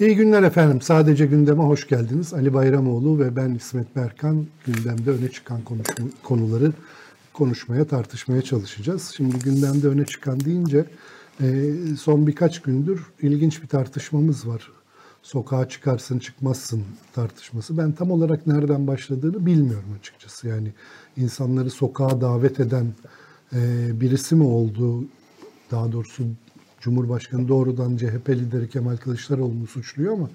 İyi günler efendim. Sadece gündeme hoş geldiniz. Ali Bayramoğlu ve ben İsmet Berkan gündemde öne çıkan konuları konuşmaya, tartışmaya çalışacağız. Şimdi gündemde öne çıkan deyince e, son birkaç gündür ilginç bir tartışmamız var. Sokağa çıkarsın çıkmazsın tartışması. Ben tam olarak nereden başladığını bilmiyorum açıkçası. Yani insanları sokağa davet eden e, birisi mi oldu? Daha doğrusu Cumhurbaşkanı doğrudan CHP lideri Kemal Kılıçdaroğlu'nu suçluyor ama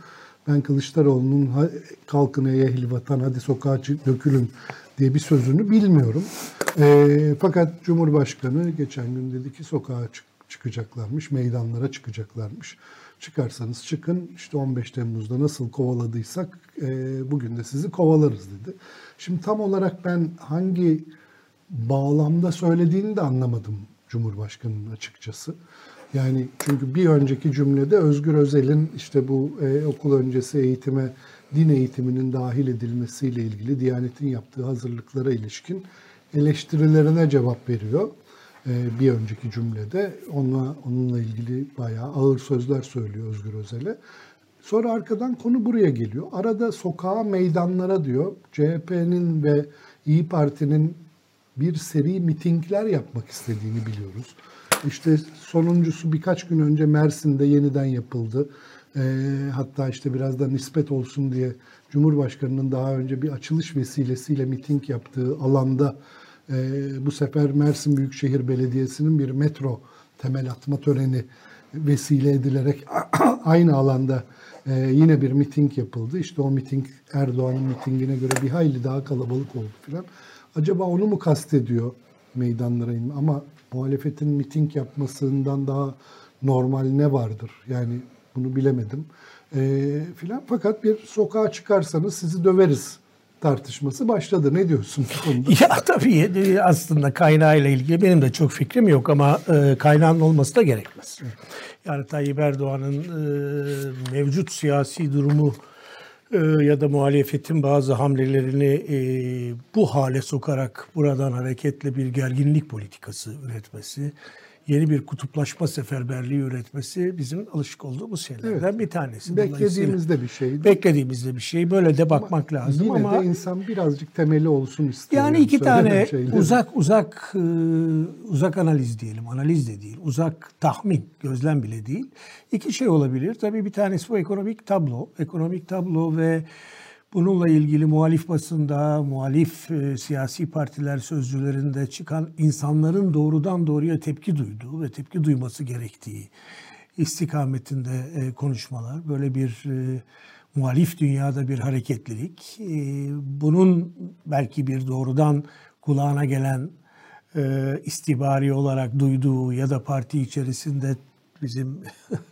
ben Kılıçdaroğlu'nun kalkın ey ehli vatan hadi sokağa dökülün diye bir sözünü bilmiyorum. E, fakat Cumhurbaşkanı geçen gün dedi ki sokağa çık, çıkacaklarmış, meydanlara çıkacaklarmış. Çıkarsanız çıkın işte 15 Temmuz'da nasıl kovaladıysak e, bugün de sizi kovalarız dedi. Şimdi tam olarak ben hangi bağlamda söylediğini de anlamadım Cumhurbaşkanı'nın açıkçası. Yani çünkü bir önceki cümlede Özgür Özel'in işte bu e, okul öncesi eğitime din eğitiminin dahil edilmesiyle ilgili Diyanet'in yaptığı hazırlıklara ilişkin eleştirilerine cevap veriyor. E, bir önceki cümlede onunla, onunla ilgili bayağı ağır sözler söylüyor Özgür Özel'e. Sonra arkadan konu buraya geliyor. Arada sokağa, meydanlara diyor. CHP'nin ve İyi Parti'nin bir seri mitingler yapmak istediğini biliyoruz. İşte sonuncusu birkaç gün önce Mersin'de yeniden yapıldı. E, hatta işte biraz da nispet olsun diye Cumhurbaşkanı'nın daha önce bir açılış vesilesiyle miting yaptığı alanda e, bu sefer Mersin Büyükşehir Belediyesi'nin bir metro temel atma töreni vesile edilerek aynı alanda e, yine bir miting yapıldı. İşte o miting Erdoğan'ın mitingine göre bir hayli daha kalabalık oldu filan. Acaba onu mu kastediyor meydanlara inme? Ama muhalefetin miting yapmasından daha normal ne vardır? Yani bunu bilemedim. E, filan. Fakat bir sokağa çıkarsanız sizi döveriz tartışması başladı. Ne diyorsun bu konuda? Ya tabii aslında kaynağıyla ilgili benim de çok fikrim yok ama e, kaynağın olması da gerekmez. Yani Tayyip Erdoğan'ın e, mevcut siyasi durumu e, ya da muhalefetin bazı hamlelerini e, bu hale sokarak buradan hareketle bir gerginlik politikası üretmesi, yeni bir kutuplaşma seferberliği üretmesi bizim alışık olduğumuz şeylerden evet. bir tanesi. Beklediğimizde bir şey. Beklediğimizde bir şey. Böyle de bakmak ama lazım yine ama de insan birazcık temeli olsun istiyor. Yani iki tane şeyler. uzak uzak e, uzak analiz diyelim. Analiz de değil. Uzak tahmin, gözlem bile değil. İki şey olabilir. Tabii bir tanesi bu ekonomik tablo. Ekonomik tablo ve Bununla ilgili muhalif basında, muhalif e, siyasi partiler sözcülerinde çıkan insanların doğrudan doğruya tepki duyduğu ve tepki duyması gerektiği istikametinde e, konuşmalar. Böyle bir e, muhalif dünyada bir hareketlilik. E, bunun belki bir doğrudan kulağına gelen e, istibari olarak duyduğu ya da parti içerisinde bizim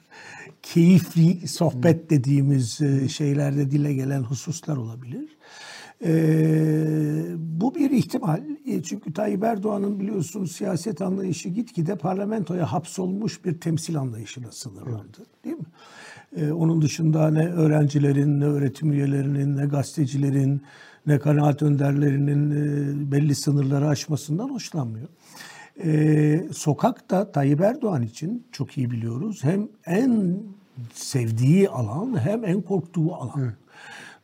keyifli sohbet dediğimiz e, şeylerde dile gelen hususlar olabilir. Ee, bu bir ihtimal. E, çünkü Tayyip Erdoğan'ın biliyorsunuz siyaset anlayışı gitgide parlamentoya hapsolmuş bir temsil anlayışına sınırlandı. Evet. Değil mi? Ee, onun dışında ne öğrencilerin, ne öğretim üyelerinin, ne gazetecilerin, ne kanaat önderlerinin e, belli sınırları aşmasından hoşlanmıyor. Ee, sokakta Tayyip Erdoğan için çok iyi biliyoruz. Hem en sevdiği alan hem en korktuğu alan. Evet.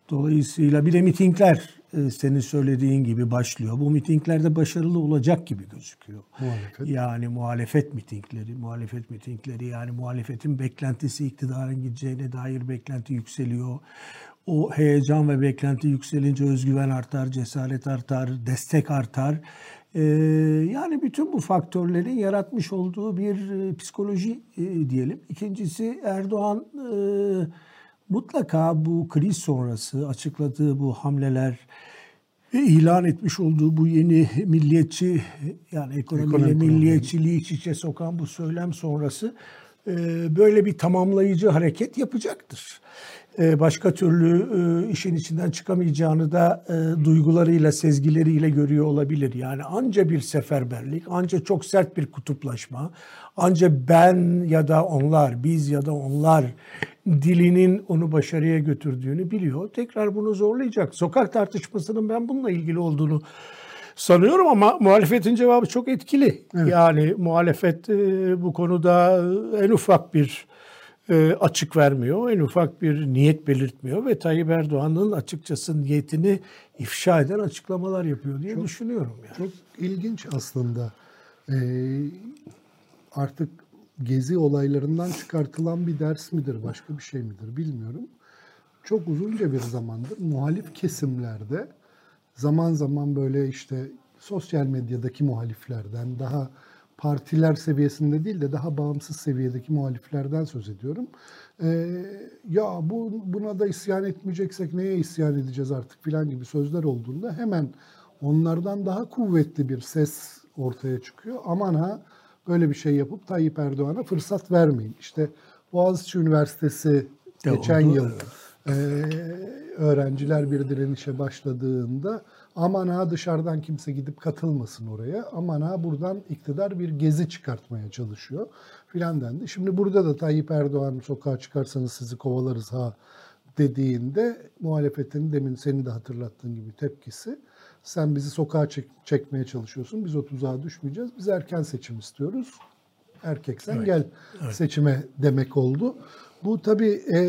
Dolayısıyla bir de mitingler e, senin söylediğin gibi başlıyor. Bu mitinglerde başarılı olacak gibi gözüküyor. Muhalefet. Yani muhalefet mitingleri, muhalefet mitingleri yani muhalefetin beklentisi iktidarın gideceğine dair beklenti yükseliyor. O heyecan ve beklenti yükselince özgüven artar, cesaret artar, destek artar. Ee, yani bütün bu faktörlerin yaratmış olduğu bir e, psikoloji e, diyelim. İkincisi Erdoğan e, mutlaka bu kriz sonrası açıkladığı bu hamleler ve ilan etmiş olduğu bu yeni milliyetçi yani ekonomiyle milliyetçiliği iç içe sokan bu söylem sonrası böyle bir tamamlayıcı hareket yapacaktır. E, başka türlü e, işin içinden çıkamayacağını da e, duygularıyla, sezgileriyle görüyor olabilir. Yani anca bir seferberlik, anca çok sert bir kutuplaşma, anca ben ya da onlar, biz ya da onlar dilinin onu başarıya götürdüğünü biliyor. Tekrar bunu zorlayacak. Sokak tartışmasının ben bununla ilgili olduğunu sanıyorum ama muhalefetin cevabı çok etkili. Evet. Yani muhalefet bu konuda en ufak bir e, açık vermiyor. En ufak bir niyet belirtmiyor ve Tayyip Erdoğan'ın açıkçası niyetini ifşa eden açıklamalar yapıyor diye düşünüyorum yani. Çok ilginç aslında. Ee, artık gezi olaylarından çıkartılan bir ders midir, başka bir şey midir bilmiyorum. Çok uzunca bir zamandır muhalif kesimlerde zaman zaman böyle işte sosyal medyadaki muhaliflerden daha partiler seviyesinde değil de daha bağımsız seviyedeki muhaliflerden söz ediyorum. Ee, ya bu buna da isyan etmeyeceksek neye isyan edeceğiz artık filan gibi sözler olduğunda hemen onlardan daha kuvvetli bir ses ortaya çıkıyor. Aman ha böyle bir şey yapıp Tayyip Erdoğan'a fırsat vermeyin. İşte Boğaziçi Üniversitesi Ya geçen oldu, yıl e, öğrenciler bir direnişe başladığında aman ha dışarıdan kimse gidip katılmasın oraya. Aman ha buradan iktidar bir gezi çıkartmaya çalışıyor filan dendi. Şimdi burada da Tayyip Erdoğan sokağa çıkarsanız sizi kovalarız ha dediğinde muhalefetin demin seni de hatırlattığın gibi tepkisi sen bizi sokağa çek- çekmeye çalışıyorsun. Biz o tuzağa düşmeyeceğiz. Biz erken seçim istiyoruz. Erkeksen gel seçime demek oldu. Bu tabii e,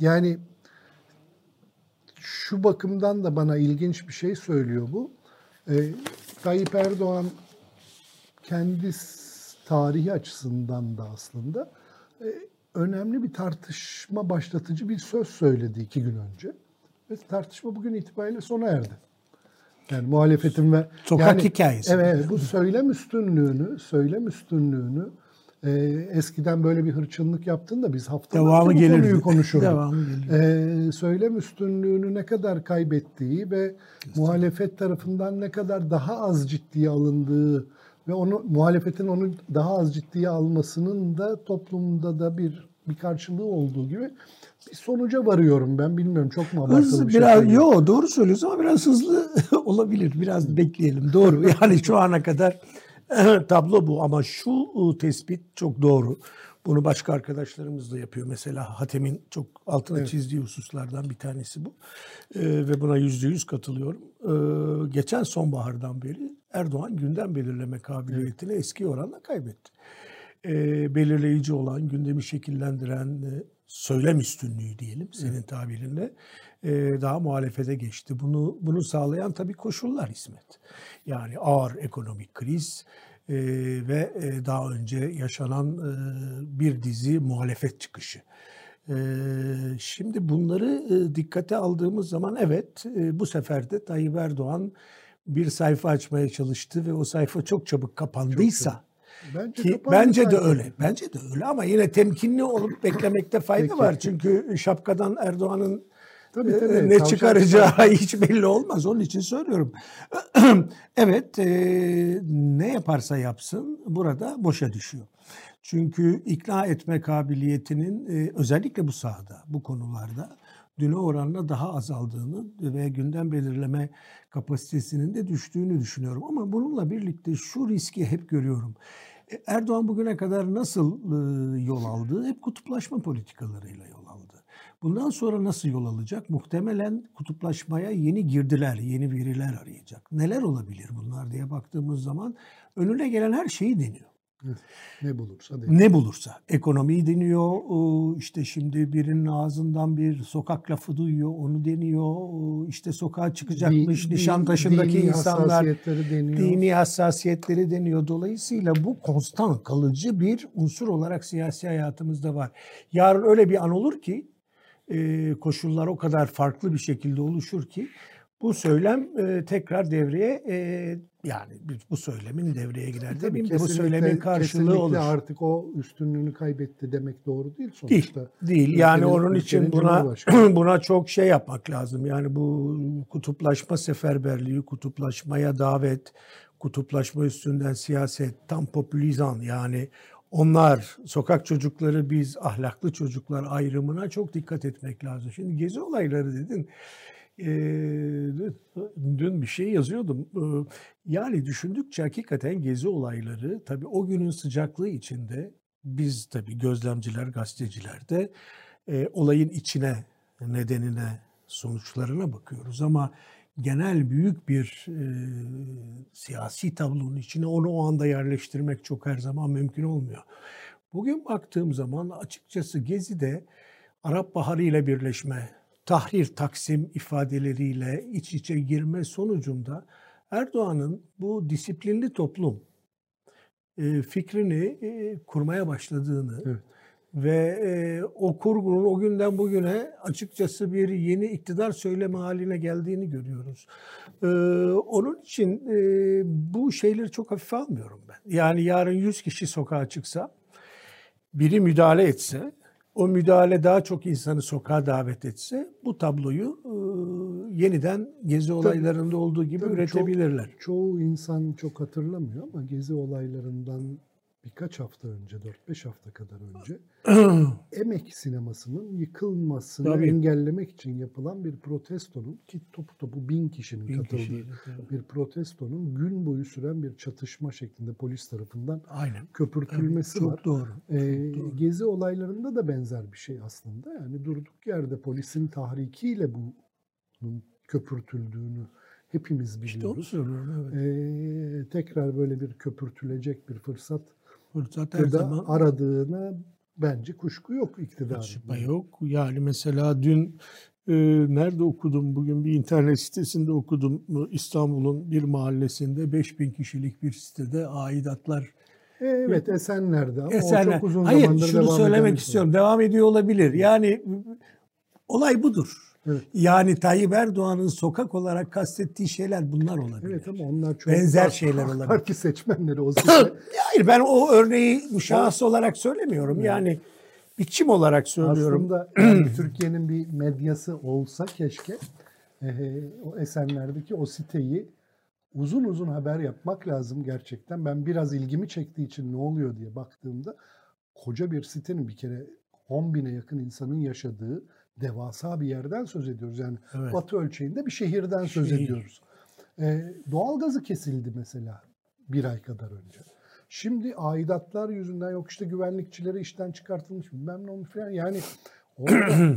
yani şu bakımdan da bana ilginç bir şey söylüyor bu. E, Tayyip Erdoğan kendi tarihi açısından da aslında e, önemli bir tartışma başlatıcı bir söz söyledi iki gün önce. Ve tartışma bugün itibariyle sona erdi. Yani muhalefetin ve Sokak yani, hikayesi. Evet, bu söylem üstünlüğünü, söylem üstünlüğünü e, eskiden böyle bir hırçınlık yaptığında biz haftalarca bu gelirdi. konuyu konuşurduk. Devamı gelirdi. E, söylem üstünlüğünü ne kadar kaybettiği ve muhalefet tarafından ne kadar daha az ciddiye alındığı ve onu muhalefetin onu daha az ciddiye almasının da toplumda da bir bir karşılığı olduğu gibi bir sonuca varıyorum ben bilmiyorum çok mu abartılı Hızlı bir şey biraz yo doğru söylüyorsun ama biraz hızlı olabilir. Biraz bekleyelim. Doğru. Yani şu ana kadar tablo bu ama şu ıı, tespit çok doğru. Bunu başka arkadaşlarımız da yapıyor. Mesela Hatem'in çok altına çizdiği hususlardan bir tanesi bu. Ee, ve buna yüzde yüz katılıyorum. Ee, geçen sonbahardan beri Erdoğan gündem belirleme kabiliyetini eski oranla kaybetti. Ee, belirleyici olan, gündemi şekillendiren e, söylem üstünlüğü diyelim senin tabirinle e, daha muhalefete geçti. Bunu bunu sağlayan tabii koşullar İsmet. Yani ağır ekonomik kriz e, ve e, daha önce yaşanan e, bir dizi muhalefet çıkışı. E, şimdi bunları e, dikkate aldığımız zaman evet e, bu sefer de Tayyip Erdoğan bir sayfa açmaya çalıştı ve o sayfa çok çabuk kapandıysa Bence ki bence de öyle. Bence de öyle ama yine temkinli olup beklemekte fayda Peki. var. Çünkü şapkadan Erdoğan'ın Tabii, tabii. ne çıkaracağı hiç belli olmaz. Onun için söylüyorum. evet, e, ne yaparsa yapsın burada boşa düşüyor. Çünkü ikna etme kabiliyetinin e, özellikle bu sahada, bu konularda düne oranla daha azaldığını ve gündem belirleme kapasitesinin de düştüğünü düşünüyorum. Ama bununla birlikte şu riski hep görüyorum. E, Erdoğan bugüne kadar nasıl e, yol aldı? Hep kutuplaşma politikalarıyla yol. Bundan sonra nasıl yol alacak? Muhtemelen kutuplaşmaya yeni girdiler, yeni veriler arayacak. Neler olabilir bunlar diye baktığımız zaman önüne gelen her şeyi deniyor. Ne bulursa değil. Ne bulursa. Ekonomiyi deniyor. işte şimdi birinin ağzından bir sokak lafı duyuyor. Onu deniyor. işte sokağa çıkacakmış. Di- di- Nişantaşı'ndaki dini insanlar hassasiyetleri deniyor. dini hassasiyetleri deniyor. Dolayısıyla bu konstan kalıcı bir unsur olarak siyasi hayatımızda var. Yarın öyle bir an olur ki e, koşullar o kadar farklı bir şekilde oluşur ki bu söylem e, tekrar devreye e, yani bu söylemin devreye girer demeyeyim de bu Kesinlikle- söylemin karşılığı olur. artık o üstünlüğünü kaybetti demek doğru değil Değil. sonuçta. Değil. Yani Ülkenin- onun için buna buna çok şey yapmak lazım. Yani bu kutuplaşma seferberliği, kutuplaşmaya davet, kutuplaşma üstünden siyaset, tam popülizan yani onlar sokak çocukları biz ahlaklı çocuklar ayrımına çok dikkat etmek lazım. Şimdi gezi olayları dedin. Ee, dün, bir şey yazıyordum. Ee, yani düşündükçe hakikaten gezi olayları tabii o günün sıcaklığı içinde biz tabii gözlemciler, gazeteciler de e, olayın içine, nedenine, sonuçlarına bakıyoruz ama genel büyük bir e, siyasi tablonun içine onu o anda yerleştirmek çok her zaman mümkün olmuyor. Bugün baktığım zaman açıkçası Gezi'de Arap Baharı ile birleşme, tahrir taksim ifadeleriyle iç içe girme sonucunda Erdoğan'ın bu disiplinli toplum e, fikrini e, kurmaya başladığını Evet. Ve e, o kurgunun o günden bugüne açıkçası bir yeni iktidar söyleme haline geldiğini görüyoruz. E, onun için e, bu şeyleri çok hafife almıyorum ben. Yani yarın 100 kişi sokağa çıksa, biri müdahale etse, o müdahale daha çok insanı sokağa davet etse bu tabloyu e, yeniden gezi olaylarında olduğu gibi Tabii üretebilirler. Çok, çoğu insan çok hatırlamıyor ama gezi olaylarından birkaç hafta önce, 4-5 hafta kadar önce emek sinemasının yıkılmasını Tabii. engellemek için yapılan bir protestonun ki topu topu bin kişinin Bin katıldığı kişiydi, evet. bir protestonun gün boyu süren bir çatışma şeklinde polis tarafından Aynen. köpürtülmesi çok var. doğru. Ee, gezi olaylarında da benzer bir şey aslında. Yani durduk yerde polisin tahrikiyle bunun köpürtüldüğünü hepimiz İşte onu biliyoruz. söylüyorum. Evet. Ee, tekrar böyle bir köpürtülecek bir fırsat Fırsat her zaman aradığına bence kuşku yok iktidarın. şüphe yok. Yani mesela dün e, nerede okudum? Bugün bir internet sitesinde okudum. İstanbul'un bir mahallesinde 5000 kişilik bir sitede aidatlar Evet Esenler'de ama Esenler. o çok uzun Hayır zamandır şunu devam eden söylemek bir şey. istiyorum. Devam ediyor olabilir. Yani olay budur. Evet. Yani Tayyip Erdoğan'ın sokak olarak kastettiği şeyler bunlar olabilir. Evet ama onlar çok Benzer şeyler olabilir. Parti seçmenleri o site. Hayır ben o örneği şahıs olarak söylemiyorum. Yani biçim olarak söylüyorum. Aslında yani Türkiye'nin bir medyası olsa keşke eee, o Esenler'deki o siteyi uzun uzun haber yapmak lazım gerçekten. Ben biraz ilgimi çektiği için ne oluyor diye baktığımda koca bir sitenin bir kere 10 bine yakın insanın yaşadığı devasa bir yerden söz ediyoruz. Yani Evet. batı ölçeğinde bir şehirden söz Şehir. ediyoruz. Ee, doğalgazı kesildi mesela bir ay kadar önce. Şimdi aidatlar yüzünden yok işte güvenlikçileri işten çıkartılmış bilmem ne olmuş falan. Yani orada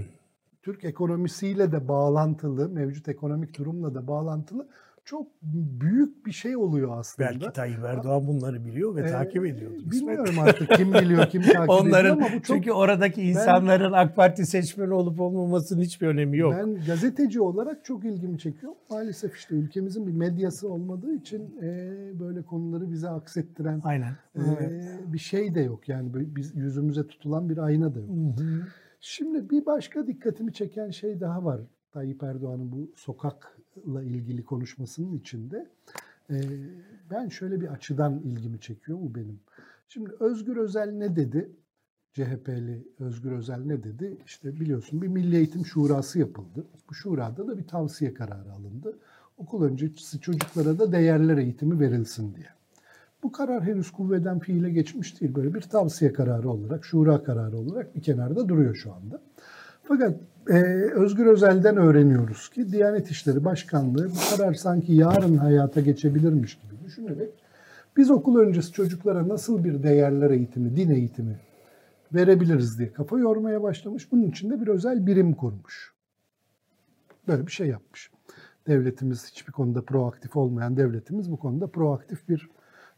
Türk ekonomisiyle de bağlantılı, mevcut ekonomik durumla da bağlantılı çok büyük bir şey oluyor aslında. Belki Tayyip Erdoğan bunları biliyor ve Ee, takip ediyor. Bilmiyorum artık kim biliyor, kim takip Onların ediyor ama bu çok çünkü oradaki insanların AK Parti seçmeni olup olmamasının hiçbir önemi yok. Ben gazeteci olarak çok ilgimi çekiyor. Maalesef işte ülkemizin bir medyası olmadığı için e, böyle konuları bize aksettiren Aynen. e, bir şey de yok. Yani biz yüzümüze tutulan bir ayna da yok. Şimdi bir başka dikkatimi çeken şey daha var. Tayyip Erdoğan'ın bu sokakla ilgili konuşmasının içinde. E, ben şöyle bir açıdan ilgimi çekiyor bu benim. Şimdi Özgür Özel ne dedi? CHP'li Özgür Özel ne dedi? İşte biliyorsun bir Milli Eğitim Şurası yapıldı. Bu şurada da bir tavsiye kararı alındı. Okul öncesi çocuklara da değerler eğitimi verilsin diye. Bu karar henüz kuvveden fiile geçmiş değil. Böyle bir tavsiye kararı olarak, şura kararı olarak bir kenarda duruyor şu anda. Fakat e, Özgür Özel'den öğreniyoruz ki Diyanet İşleri Başkanlığı bu karar sanki yarın hayata geçebilirmiş gibi düşünerek biz okul öncesi çocuklara nasıl bir değerler eğitimi, din eğitimi verebiliriz diye kafa yormaya başlamış. Bunun için de bir özel birim kurmuş. Böyle bir şey yapmış. Devletimiz hiçbir konuda proaktif olmayan devletimiz bu konuda proaktif bir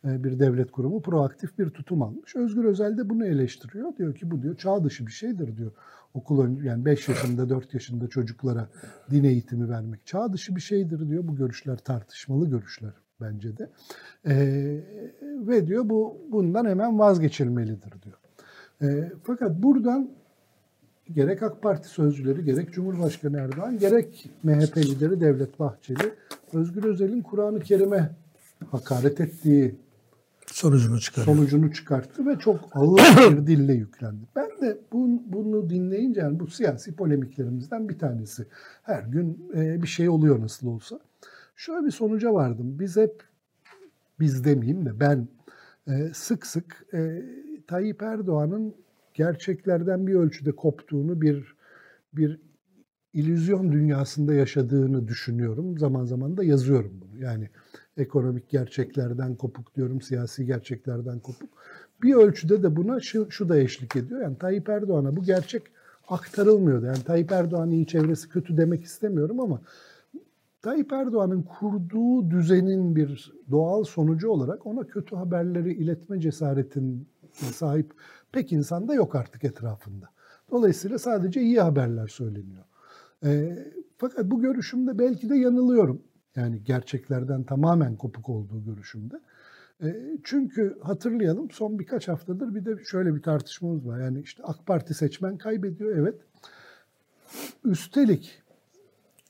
bir devlet kurumu proaktif bir tutum almış. Özgür Özel de bunu eleştiriyor. Diyor ki bu diyor çağ dışı bir şeydir diyor. Okul ön- yani 5 yaşında 4 yaşında çocuklara din eğitimi vermek çağ dışı bir şeydir diyor. Bu görüşler tartışmalı görüşler bence de. E, ve diyor bu bundan hemen vazgeçilmelidir diyor. E, fakat buradan gerek AK Parti sözcüleri, gerek Cumhurbaşkanı Erdoğan, gerek MHP lideri Devlet Bahçeli, Özgür Özel'in Kur'an-ı Kerim'e hakaret ettiği Sonucunu çıkarıyor. sonucunu çıkarttı ve çok ağır bir dille yüklendi. Ben de bunu, bunu dinleyince yani bu siyasi polemiklerimizden bir tanesi. Her gün e, bir şey oluyor nasıl olsa. Şöyle bir sonuca vardım. Biz hep, biz demeyeyim de ben e, sık sık e, Tayyip Erdoğan'ın gerçeklerden bir ölçüde koptuğunu, bir bir illüzyon dünyasında yaşadığını düşünüyorum. Zaman zaman da yazıyorum bunu. Yani ekonomik gerçeklerden kopuk diyorum, siyasi gerçeklerden kopuk. Bir ölçüde de buna şu, şu da eşlik ediyor. Yani Tayyip Erdoğan'a bu gerçek aktarılmıyordu. Yani Tayyip Erdoğan'ın iyi çevresi kötü demek istemiyorum ama Tayyip Erdoğan'ın kurduğu düzenin bir doğal sonucu olarak ona kötü haberleri iletme cesaretine sahip pek insan da yok artık etrafında. Dolayısıyla sadece iyi haberler söyleniyor. E, fakat bu görüşümde belki de yanılıyorum. Yani gerçeklerden tamamen kopuk olduğu görüşümde. E, çünkü hatırlayalım son birkaç haftadır bir de şöyle bir tartışmamız var. Yani işte AK Parti seçmen kaybediyor evet. Üstelik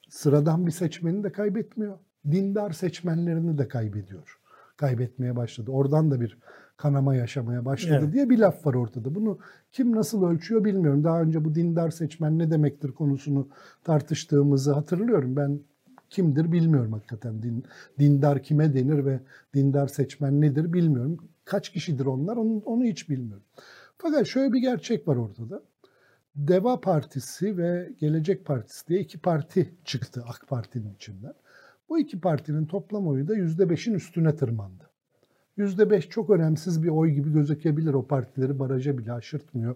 sıradan bir seçmeni de kaybetmiyor. Dindar seçmenlerini de kaybediyor. Kaybetmeye başladı. Oradan da bir kanama yaşamaya başladı Evet. diye bir laf var ortada. Bunu kim nasıl ölçüyor bilmiyorum. Daha önce bu dindar seçmen ne demektir konusunu tartıştığımızı hatırlıyorum. Ben kimdir bilmiyorum hakikaten. Din, dindar kime denir ve dindar seçmen nedir bilmiyorum. Kaç kişidir onlar onu, onu hiç bilmiyorum. Fakat şöyle bir gerçek var ortada. Deva Partisi ve Gelecek Partisi diye iki parti çıktı AK Parti'nin içinden. Bu iki partinin toplam oyu da %5'in üstüne tırmandı. %5 çok önemsiz bir oy gibi gözükebilir. O partileri baraja bile aşırtmıyor.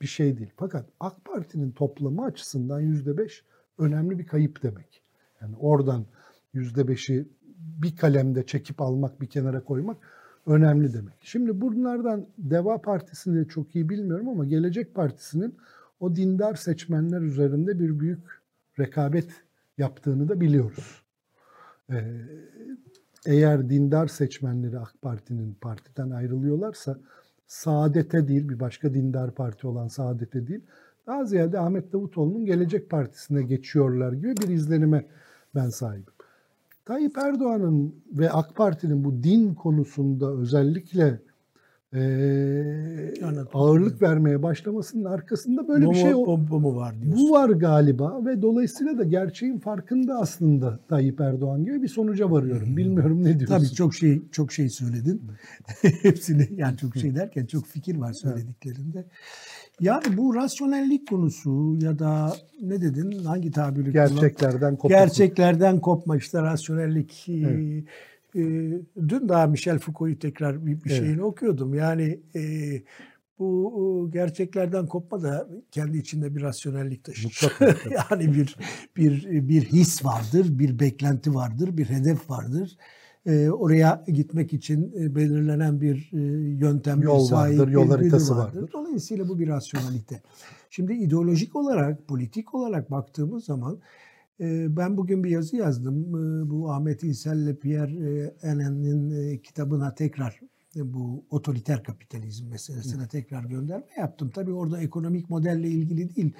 Bir şey değil. Fakat AK Parti'nin toplamı açısından %5 önemli bir kayıp demek. Yani oradan %5'i bir kalemde çekip almak, bir kenara koymak önemli demek. Şimdi bunlardan Deva Partisi'ni çok iyi bilmiyorum ama Gelecek Partisi'nin o dindar seçmenler üzerinde bir büyük rekabet yaptığını da biliyoruz. Ee, eğer dindar seçmenleri AK Parti'nin partiden ayrılıyorlarsa Saadet'e değil bir başka dindar parti olan Saadet'e değil daha ziyade Ahmet Davutoğlu'nun Gelecek Partisi'ne geçiyorlar gibi bir izlenime ben sahibim. Tayyip Erdoğan'ın ve AK Parti'nin bu din konusunda özellikle Anladım. ağırlık vermeye başlamasının arkasında böyle bu, bir şey o- bu, bu mu var diyorsun? bu var galiba ve dolayısıyla da gerçeğin farkında aslında Tayyip Erdoğan gibi bir sonuca varıyorum. Bilmiyorum ne diyorsun? Tabii çok şey çok şey söyledin. Hepsini yani çok şey derken çok fikir var söylediklerinde. Yani bu rasyonellik konusu ya da ne dedin hangi tabiri kullan- gerçeklerden kopuk. Gerçeklerden kopma işte rasyonellik. Evet. e, dün daha Michel Foucault'u tekrar bir, bir Evet. şeyini okuyordum. Yani e, bu gerçeklerden kopma da kendi içinde bir rasyonellik taşır. Yani bir bir bir his vardır, bir beklenti vardır, bir hedef vardır. E, oraya gitmek için e, belirlenen bir e, yöntem, Yol bir sahip, vardır, yol haritası vardır. Dolayısıyla bu bir rasyonelite. Şimdi ideolojik olarak, politik olarak baktığımız zaman e, ben bugün bir yazı yazdım. E, Bu Ahmet İnsel ile Pierre Enen'in e, kitabına tekrar bu otoriter kapitalizm meselesine tekrar gönderme yaptım. Tabii orada ekonomik modelle ilgili değil,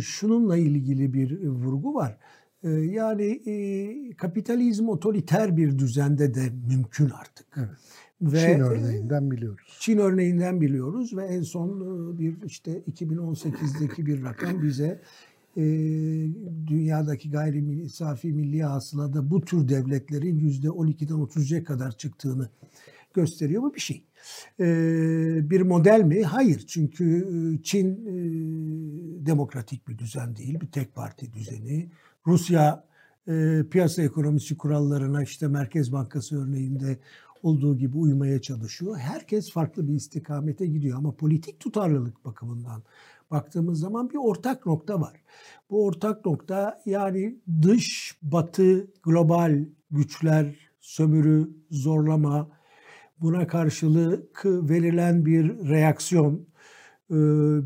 şununla ilgili bir vurgu var. E, Yani e, kapitalizm otoriter bir düzende de mümkün artık. Evet. Ve Çin örneğinden biliyoruz. Çin örneğinden biliyoruz ve en son e, bir işte 2018'deki bir rakam bize e, dünyadaki gayri safi milli hasılada bu tür devletlerin yüzde 12'den 30'a kadar çıktığını gösteriyor. Bu bir şey. E, bir model mi? Hayır. Çünkü e, Çin e, demokratik bir düzen değil. Bir tek parti düzeni. Rusya e, piyasa ekonomisi kurallarına işte Merkez Bankası örneğinde olduğu gibi uymaya çalışıyor. Herkes farklı bir istikamete gidiyor ama politik tutarlılık bakımından baktığımız zaman bir ortak nokta var. Bu ortak nokta yani dış, batı, global güçler, sömürü, zorlama, buna karşılık verilen bir reaksiyon. Ee,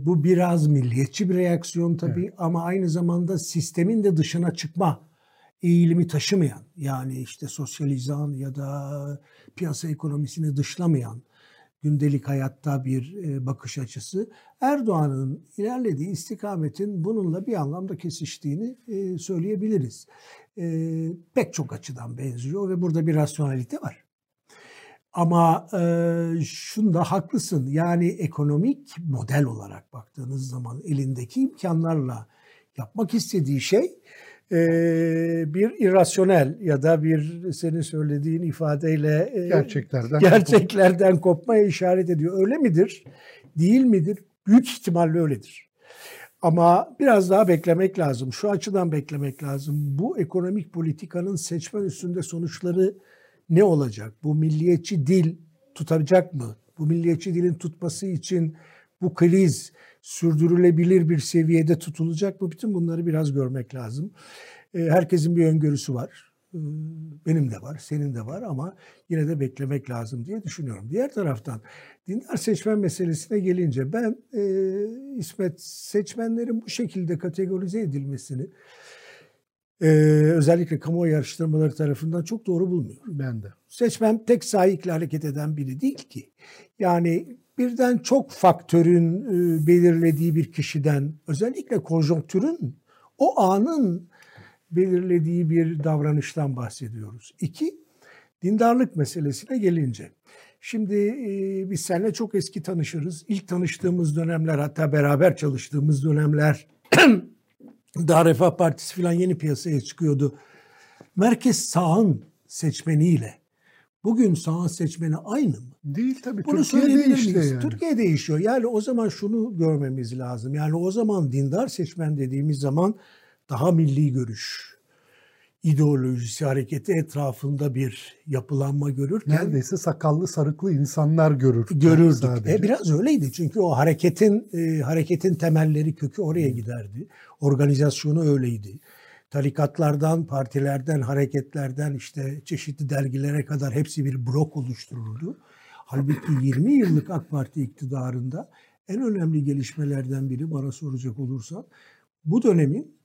Bu biraz milliyetçi bir reaksiyon tabii ama aynı zamanda sistemin de dışına çıkma eğilimi taşımayan yani işte sosyalizan ya da piyasa ekonomisini dışlamayan gündelik hayatta bir e, bakış açısı Erdoğan'ın ilerlediği istikametin bununla bir anlamda kesiştiğini e, söyleyebiliriz. E, Pek çok açıdan benziyor ve burada bir rasyonalite var. Ama e, şunda haklısın. Yani ekonomik model olarak baktığınız zaman elindeki imkanlarla yapmak istediği şey e, bir irrasyonel ya da bir senin söylediğin ifadeyle e, Gerçeklerden gerçeklerden kopmaya işaret ediyor. Öyle midir? Değil midir? Büyük ihtimalle öyledir. Ama biraz daha beklemek lazım. Şu açıdan beklemek lazım. Bu ekonomik politikanın seçmen üstünde sonuçları ne olacak? Bu milliyetçi dil tutacak mı? Bu milliyetçi dilin tutması için bu kriz sürdürülebilir bir seviyede tutulacak mı? Bütün bunları biraz görmek lazım. E, Herkesin bir öngörüsü var. Ee, benim de var, senin de var ama yine de beklemek lazım diye düşünüyorum. Diğer taraftan dindar seçmen meselesine gelince ben e, İsmet seçmenlerin bu şekilde kategorize edilmesini e, özellikle kamuoyu araştırmaları tarafından çok doğru bulmuyorum. Ben de. Seçmen tek sahikle hareket eden biri değil ki. Yani birden çok faktörün e, belirlediği bir kişiden özellikle konjonktürün o anın belirlediği bir davranıştan bahsediyoruz. İki, dindarlık meselesine gelince. Şimdi e, biz seninle çok eski tanışırız. İlk tanıştığımız dönemler hatta beraber çalıştığımız dönemler daha Refah Partisi falan yeni piyasaya çıkıyordu. Merkez sağın seçmeniyle bugün sağın seçmeni aynı mı? Değil tabii. Bunu Türkiye değişti yani. Türkiye değişiyor. Yani o zaman şunu görmemiz lazım. Yani o zaman dindar seçmen dediğimiz zaman daha milli görüş, ideolojisi hareketi etrafında bir yapılanma görürken Neredeyse sakallı sarıklı insanlar görür. görürdük. sadece. E, biraz öyleydi çünkü o hareketin e, hareketin temelleri kökü oraya giderdi. Organizasyonu öyleydi. Tarikatlardan, partilerden, hareketlerden işte çeşitli dergilere kadar hepsi bir blok oluştururdu. Halbuki 20 yıllık AK Parti iktidarında en önemli gelişmelerden biri bana soracak olursan bu dönemin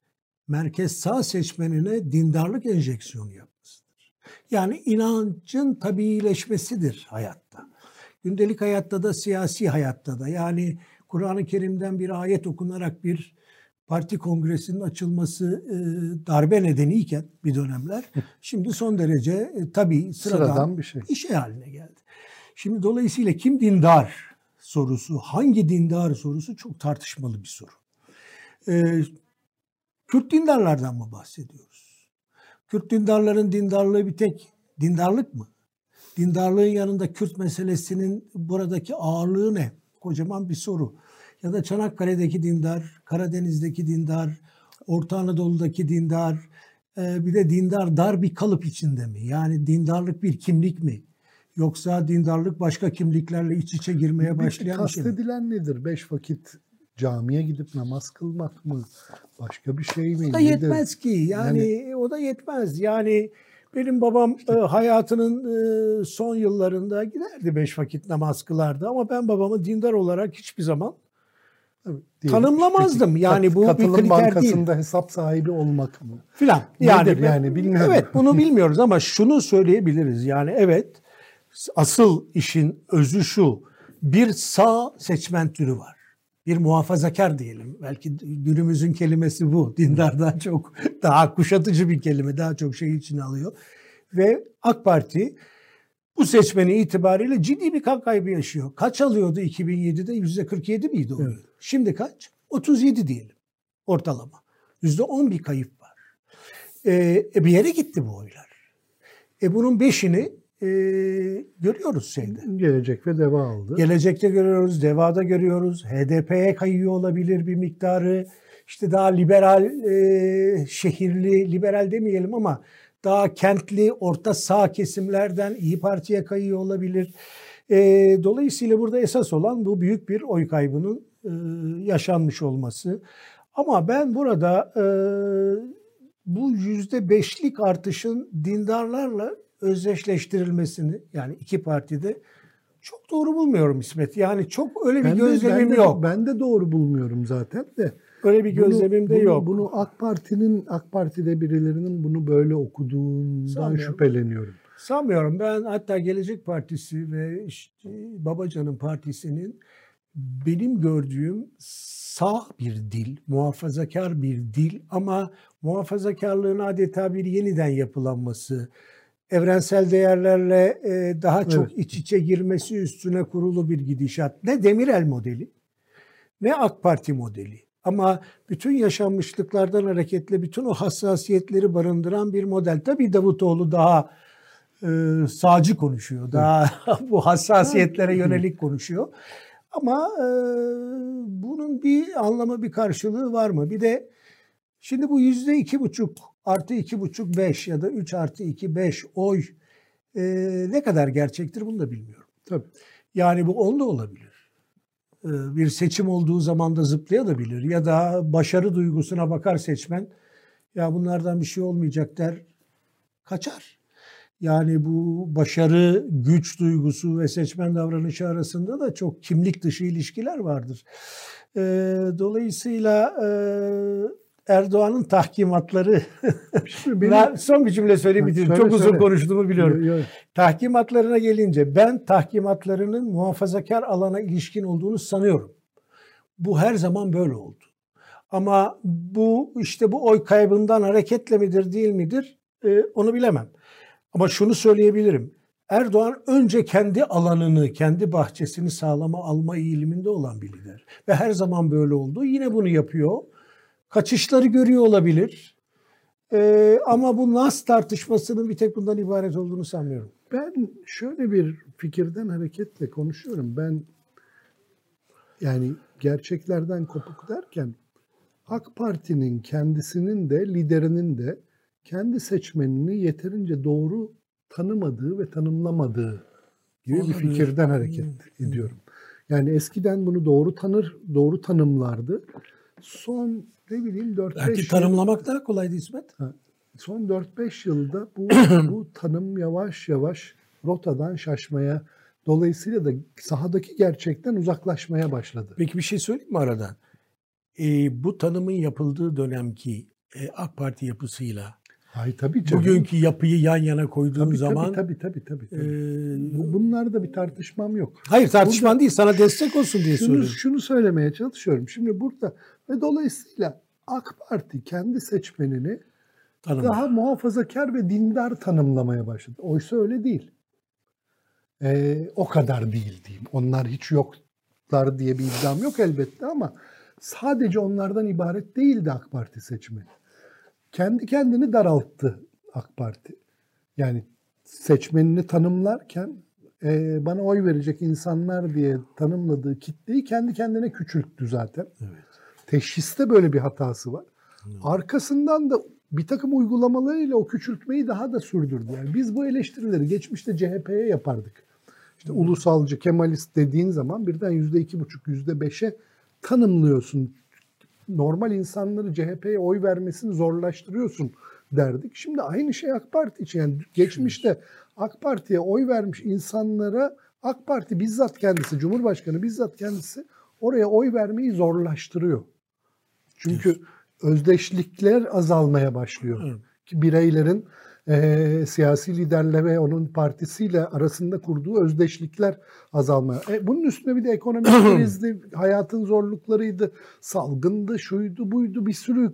merkez sağ seçmenine dindarlık enjeksiyonu yapmasıdır. Yani inancın tabiileşmesidir hayatta. Gündelik hayatta da siyasi hayatta da yani Kur'an-ı Kerim'den bir ayet okunarak bir parti kongresinin açılması e, darbe nedeniyken bir dönemler şimdi son derece e, tabii sıradan, Sıradan bir şey. bir şey haline geldi. Şimdi dolayısıyla kim dindar sorusu, hangi dindar sorusu çok tartışmalı bir soru. Ee, Kürt dindarlardan mı bahsediyoruz? Kürt dindarların dindarlığı bir tek dindarlık mı? Dindarlığın yanında Kürt meselesinin buradaki ağırlığı ne? Kocaman bir soru. Ya da Çanakkale'deki dindar, Karadeniz'deki dindar, Orta Anadolu'daki dindar, e, bir de dindar dar bir kalıp içinde mi? Yani dindarlık bir kimlik mi? Yoksa dindarlık başka kimliklerle iç içe girmeye başlayan bir şey mi? Kastedilen nedir? Beş vakit camiye gidip namaz kılmak mı? Başka bir şey mi? O da Nedir? yetmez ki. Yani, o da yetmez. Yani benim babam e, hayatının e, son yıllarında giderdi beş vakit namaz kılardı ama ben babamı dindar olarak hiçbir zaman diyelim. tanımlamazdım. Peki, Yani bu bir katılım kriter bankasında değil. hesap sahibi olmak mı? Filan. Yani, yani bilmiyorum. Evet bunu bilmiyoruz ama şunu söyleyebiliriz. Yani evet asıl işin özü şu. Bir sağ seçmen türü var. Bir muhafazakar diyelim. Belki günümüzün kelimesi bu. Dindardan çok daha kuşatıcı bir kelime. Daha çok şey içine alıyor. Ve AK Parti bu seçmeni itibariyle ciddi bir kan kaybı yaşıyor. Kaç alıyordu 2007'de? %47 miydi o? Evet. Şimdi kaç? 37 diyelim ortalama. %10 bir kayıp var. Ee, e, bir yere gitti bu oylar. E bunun beşini e, görüyoruz şeyde. Gelecek ve deva aldı. Gelecekte görüyoruz, Deva'da görüyoruz. HDP'ye kayıyor olabilir bir miktarı. İşte daha liberal, e, şehirli, liberal demeyelim ama daha kentli, orta sağ kesimlerden İyi Parti'ye kayıyor olabilir. E, dolayısıyla burada esas olan bu büyük bir oy kaybının e, yaşanmış olması. Ama ben burada e, bu yüzde beşlik artışın dindarlarla özdeşleştirilmesini yani iki partide çok doğru bulmuyorum İsmet. Yani çok öyle bir Ben de- gözlemim ben de, yok. Ben de doğru bulmuyorum zaten de. öyle bir gözlemim de bunu, yok. Bunu AK Parti'nin AK Parti'de birilerinin bunu böyle okuduğundan Sanmıyorum. şüpheleniyorum. Sanmıyorum. Ben hatta Gelecek Partisi ve işte Babacan'ın partisinin benim gördüğüm sağ bir dil, muhafazakar bir dil ama muhafazakarlığın adeta bir yeniden yapılanması, evrensel değerlerle e, daha çok Evet. iç içe girmesi üstüne kurulu bir gidişat. Ne Demirel modeli, ne AK Parti modeli. Ama bütün yaşanmışlıklardan hareketle bütün o hassasiyetleri barındıran bir model. Tabii Davutoğlu daha e, sağcı konuşuyor. Daha bu hassasiyetlere yönelik konuşuyor. Ama e, bunun bir anlamı, bir karşılığı var mı? Bir de şimdi bu yüzde iki buçuk artı iki buçuk beş ya da üç artı iki beş oy e, ne kadar gerçektir bunu da bilmiyorum. Tabii. Yani bu 10 da olabilir. Ee, Bir seçim olduğu zaman da zıplayabilir. Ya da başarı duygusuna bakar seçmen. Ya bunlardan bir şey olmayacak der. kaçar. Yani bu başarı, güç duygusu ve seçmen davranışı arasında da çok kimlik dışı ilişkiler vardır. E, dolayısıyla e, Erdoğan'ın tahkimatları benim, ben son bir cümle söyleyeyim bitireyim. Çok uzun söyle. konuştuğumu biliyorum. Yo, yo. Tahkimatlarına gelince ben tahkimatlarının muhafazakar alana ilişkin olduğunu sanıyorum. Bu her zaman böyle oldu. Ama bu işte bu oy kaybından hareketle midir değil midir e, onu bilemem. Ama şunu söyleyebilirim. Erdoğan önce kendi alanını, kendi bahçesini sağlama alma eğiliminde olan bir lider. Ve her zaman böyle oldu. Yine bunu yapıyor. Kaçışları görüyor olabilir. Ee, ama bu nas tartışmasının bir tek bundan ibaret olduğunu sanmıyorum. Ben şöyle bir fikirden hareketle konuşuyorum. Ben yani gerçeklerden kopuk derken AK Parti'nin kendisinin de liderinin de kendi seçmenini yeterince doğru tanımadığı ve tanımlamadığı gibi Olabilir. bir fikirden hareket ediyorum. Yani eskiden bunu doğru tanır, doğru tanımlardı. Son ne bileyim 4-5 Belki tanımlamak daha kolaydı İsmet. son 4-5 yılda bu, bu tanım yavaş yavaş rotadan şaşmaya, dolayısıyla da sahadaki gerçekten uzaklaşmaya başladı. Peki bir şey söyleyeyim mi aradan? Ee, bu tanımın yapıldığı dönemki e, AK Parti yapısıyla Hayır tabii canım. Bugünkü yapıyı yan yana koyduğum tabii, zaman tabii tabii tabii tabii. E, bunlarda bir tartışmam yok. Hayır tartışman burada, değil sana destek olsun diye şunu, söylüyorum. Şunu söylemeye çalışıyorum. Şimdi burada ve dolayısıyla AK Parti kendi seçmenini Tanımlar. daha muhafazakar ve dindar tanımlamaya başladı. Oysa öyle değil. Ee, o kadar değil diyeyim. Onlar hiç yoklar diye bir iddiam yok elbette ama sadece onlardan ibaret değildi AK Parti seçmeni kendi kendini daralttı AK Parti. Yani seçmenini tanımlarken e, bana oy verecek insanlar diye tanımladığı kitleyi kendi kendine küçülttü zaten. Evet. Teşhiste böyle bir hatası var. Evet. Arkasından da bir takım uygulamalarıyla o küçültmeyi daha da sürdürdü. Yani biz bu eleştirileri geçmişte CHP'ye yapardık. İşte ulusalcı, Kemalist dediğin zaman birden yüzde iki buçuk, yüzde beşe tanımlıyorsun normal insanları CHP'ye oy vermesini zorlaştırıyorsun derdik. Şimdi aynı şey AK Parti için. Yani geçmişte AK Parti'ye oy vermiş insanlara AK Parti bizzat kendisi, Cumhurbaşkanı bizzat kendisi oraya oy vermeyi zorlaştırıyor. Çünkü özdeşlikler azalmaya başlıyor. Ki bireylerin e, siyasi liderle ve onun partisiyle arasında kurduğu özdeşlikler azalmaya. E, bunun üstüne bir de ekonomik krizdi, hayatın zorluklarıydı, salgındı, şuydu, buydu bir sürü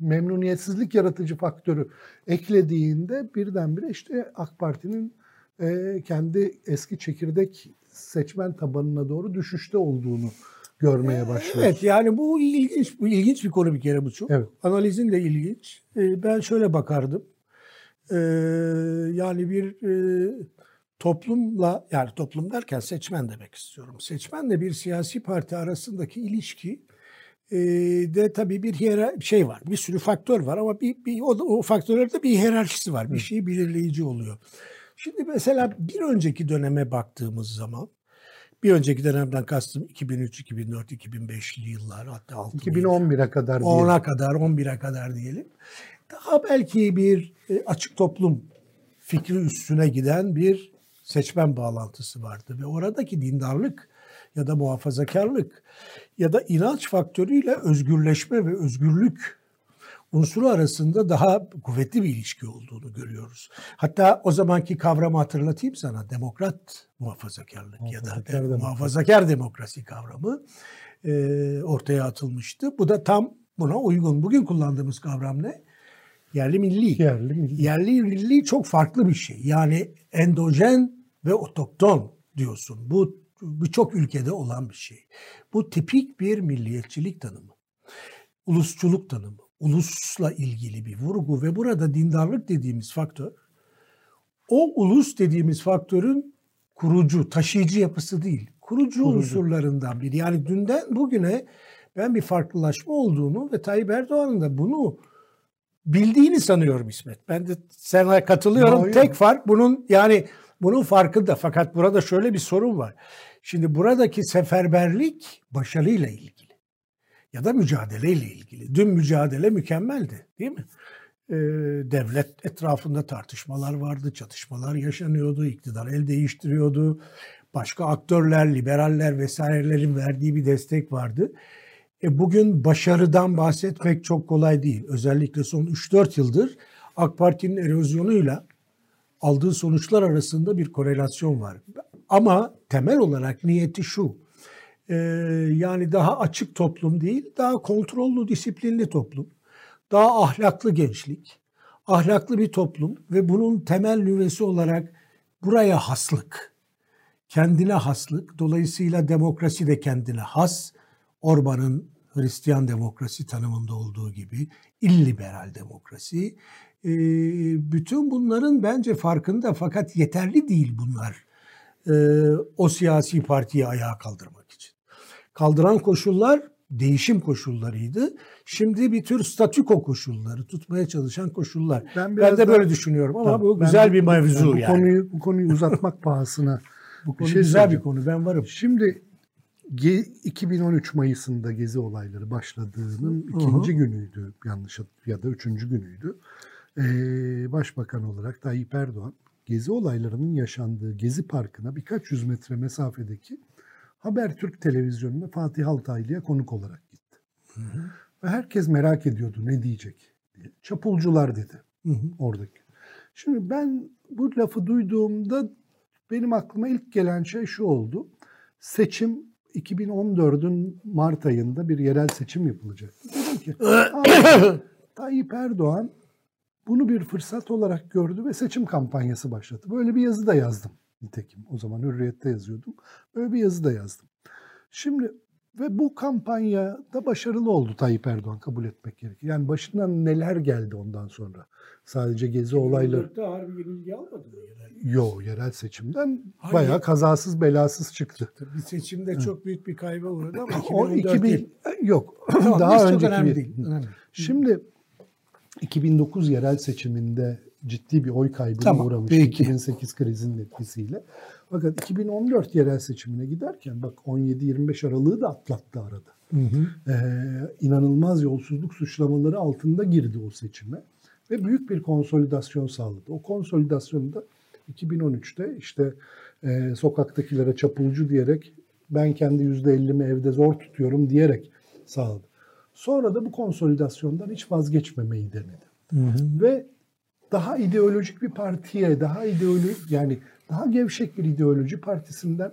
memnuniyetsizlik yaratıcı faktörü eklediğinde birdenbire işte AK Parti'nin e, kendi eski çekirdek seçmen tabanına doğru düşüşte olduğunu görmeye başlıyoruz. Evet yani bu ilginç bu ilginç bir konu bir kere bu çok. Evet. Analizin de ilginç. E, ben şöyle bakardım e, yani bir e, toplumla yani toplum derken seçmen demek istiyorum. Seçmenle bir siyasi parti arasındaki ilişki e, de tabii bir hiyerarşi şey var. Bir sürü faktör var ama bir, bir o, o faktörlerde bir hiyerarşisi var. Bir şey belirleyici oluyor. Şimdi mesela bir önceki döneme baktığımız zaman bir önceki dönemden kastım 2003, 2004, 2005'li yıllar hatta 2011'e kadar diyelim. 10'a kadar, 11'e kadar diyelim daha belki bir e, açık toplum fikri üstüne giden bir seçmen bağlantısı vardı ve oradaki dindarlık ya da muhafazakarlık ya da inanç faktörüyle özgürleşme ve özgürlük unsuru arasında daha kuvvetli bir ilişki olduğunu görüyoruz. Hatta o zamanki kavramı hatırlatayım sana. Demokrat muhafazakarlık muhafazakar ya da demokrasi. muhafazakar demokrasi kavramı e, ortaya atılmıştı. Bu da tam buna uygun. Bugün kullandığımız kavram ne? Yerli milli. Yerli milli. Yerli milli çok farklı bir şey. Yani endojen ve otokton diyorsun. Bu birçok ülkede olan bir şey. Bu tipik bir milliyetçilik tanımı. Ulusçuluk tanımı. Ulusla ilgili bir vurgu ve burada dindarlık dediğimiz faktör o ulus dediğimiz faktörün kurucu, taşıyıcı yapısı değil. Kurucu, kurucu. unsurlarından biri. Yani dünden bugüne ben bir farklılaşma olduğunu ve Tayyip Erdoğan'ın da bunu bildiğini sanıyorum İsmet. Ben de sana katılıyorum. Hayır. Tek fark bunun yani bunun farkında. Fakat burada şöyle bir sorun var. Şimdi buradaki seferberlik başarıyla ilgili ya da mücadeleyle ilgili. Dün mücadele mükemmeldi değil mi? e, devlet etrafında tartışmalar vardı, çatışmalar yaşanıyordu, iktidar el değiştiriyordu. Başka aktörler, liberaller vesairelerin verdiği bir destek vardı. E, bugün başarıdan bahsetmek çok kolay değil. Özellikle son 3-4 yıldır AK Parti'nin erozyonuyla aldığı sonuçlar arasında bir korelasyon var. Ama temel olarak niyeti şu. E, yani daha açık toplum değil, daha kontrollü, disiplinli toplum. Daha ahlaklı gençlik, ahlaklı bir toplum ve bunun temel nüvesi olarak buraya haslık, kendine haslık. Dolayısıyla demokrasi de kendine has. Orban'ın Hristiyan demokrasi tanımında olduğu gibi illiberal demokrasi. E, bütün bunların bence farkında fakat yeterli değil bunlar e, o siyasi partiyi ayağa kaldırmak için. Kaldıran koşullar değişim koşullarıydı. Şimdi bir tür statüko koşulları, tutmaya çalışan koşullar. Ben, ben de böyle düşünüyorum ama tamam, bu güzel bir mevzu bu yani. Konuyu, bu konuyu uzatmak pahasına bu konu şey güzel bir konu. Ben varım. Şimdi 2013 Mayıs'ında gezi olayları başladığının ikinci günüydü yanlış ya da üçüncü günüydü. Ee, Başbakan olarak Tayyip Erdoğan gezi olaylarının yaşandığı Gezi Parkı'na birkaç yüz metre mesafedeki Habertürk televizyonuna Fatih Altaylı'ya konuk olarak gitti. Hı hı. Ve herkes merak ediyordu ne diyecek diye. Çapulcular dedi hı hı. oradaki. Şimdi ben bu lafı duyduğumda benim aklıma ilk gelen şey şu oldu. Seçim 2014'ün Mart ayında bir yerel seçim yapılacak. Dedim ki Tayyip Erdoğan bunu bir fırsat olarak gördü ve seçim kampanyası başlattı. Böyle bir yazı da yazdım nitekim. O zaman Hürriyet'te yazıyordum. Böyle bir yazı da yazdım. Şimdi ve bu kampanya da başarılı oldu Tayyip Erdoğan kabul etmek gerekir. Yani başından neler geldi ondan sonra. Sadece gezi olayları. harbi yenilgi almadı mı yerel? Yok yerel seçimden Hangi? bayağı kazasız belasız çıktı. Bir seçimde çok büyük bir kayba uğradı ama 2014 o 2000, Yok tamam, daha önceki önemli. Değil, önemli. Şimdi 2009 yerel seçiminde ciddi bir oy kaybına tamam, uğramış. Peki. 2008 krizinin etkisiyle. Fakat 2014 yerel seçimine giderken bak 17-25 Aralık'ı da atlattı arada. Hı hı. Ee, inanılmaz yolsuzluk suçlamaları altında girdi o seçime. Ve büyük bir konsolidasyon sağladı. O konsolidasyonu da 2013'te işte e, sokaktakilere çapulcu diyerek ben kendi %50'mi evde zor tutuyorum diyerek sağladı. Sonra da bu konsolidasyondan hiç vazgeçmemeyi denedi. Hı hı. Ve daha ideolojik bir partiye, daha ideolojik yani daha gevşek bir ideoloji partisinden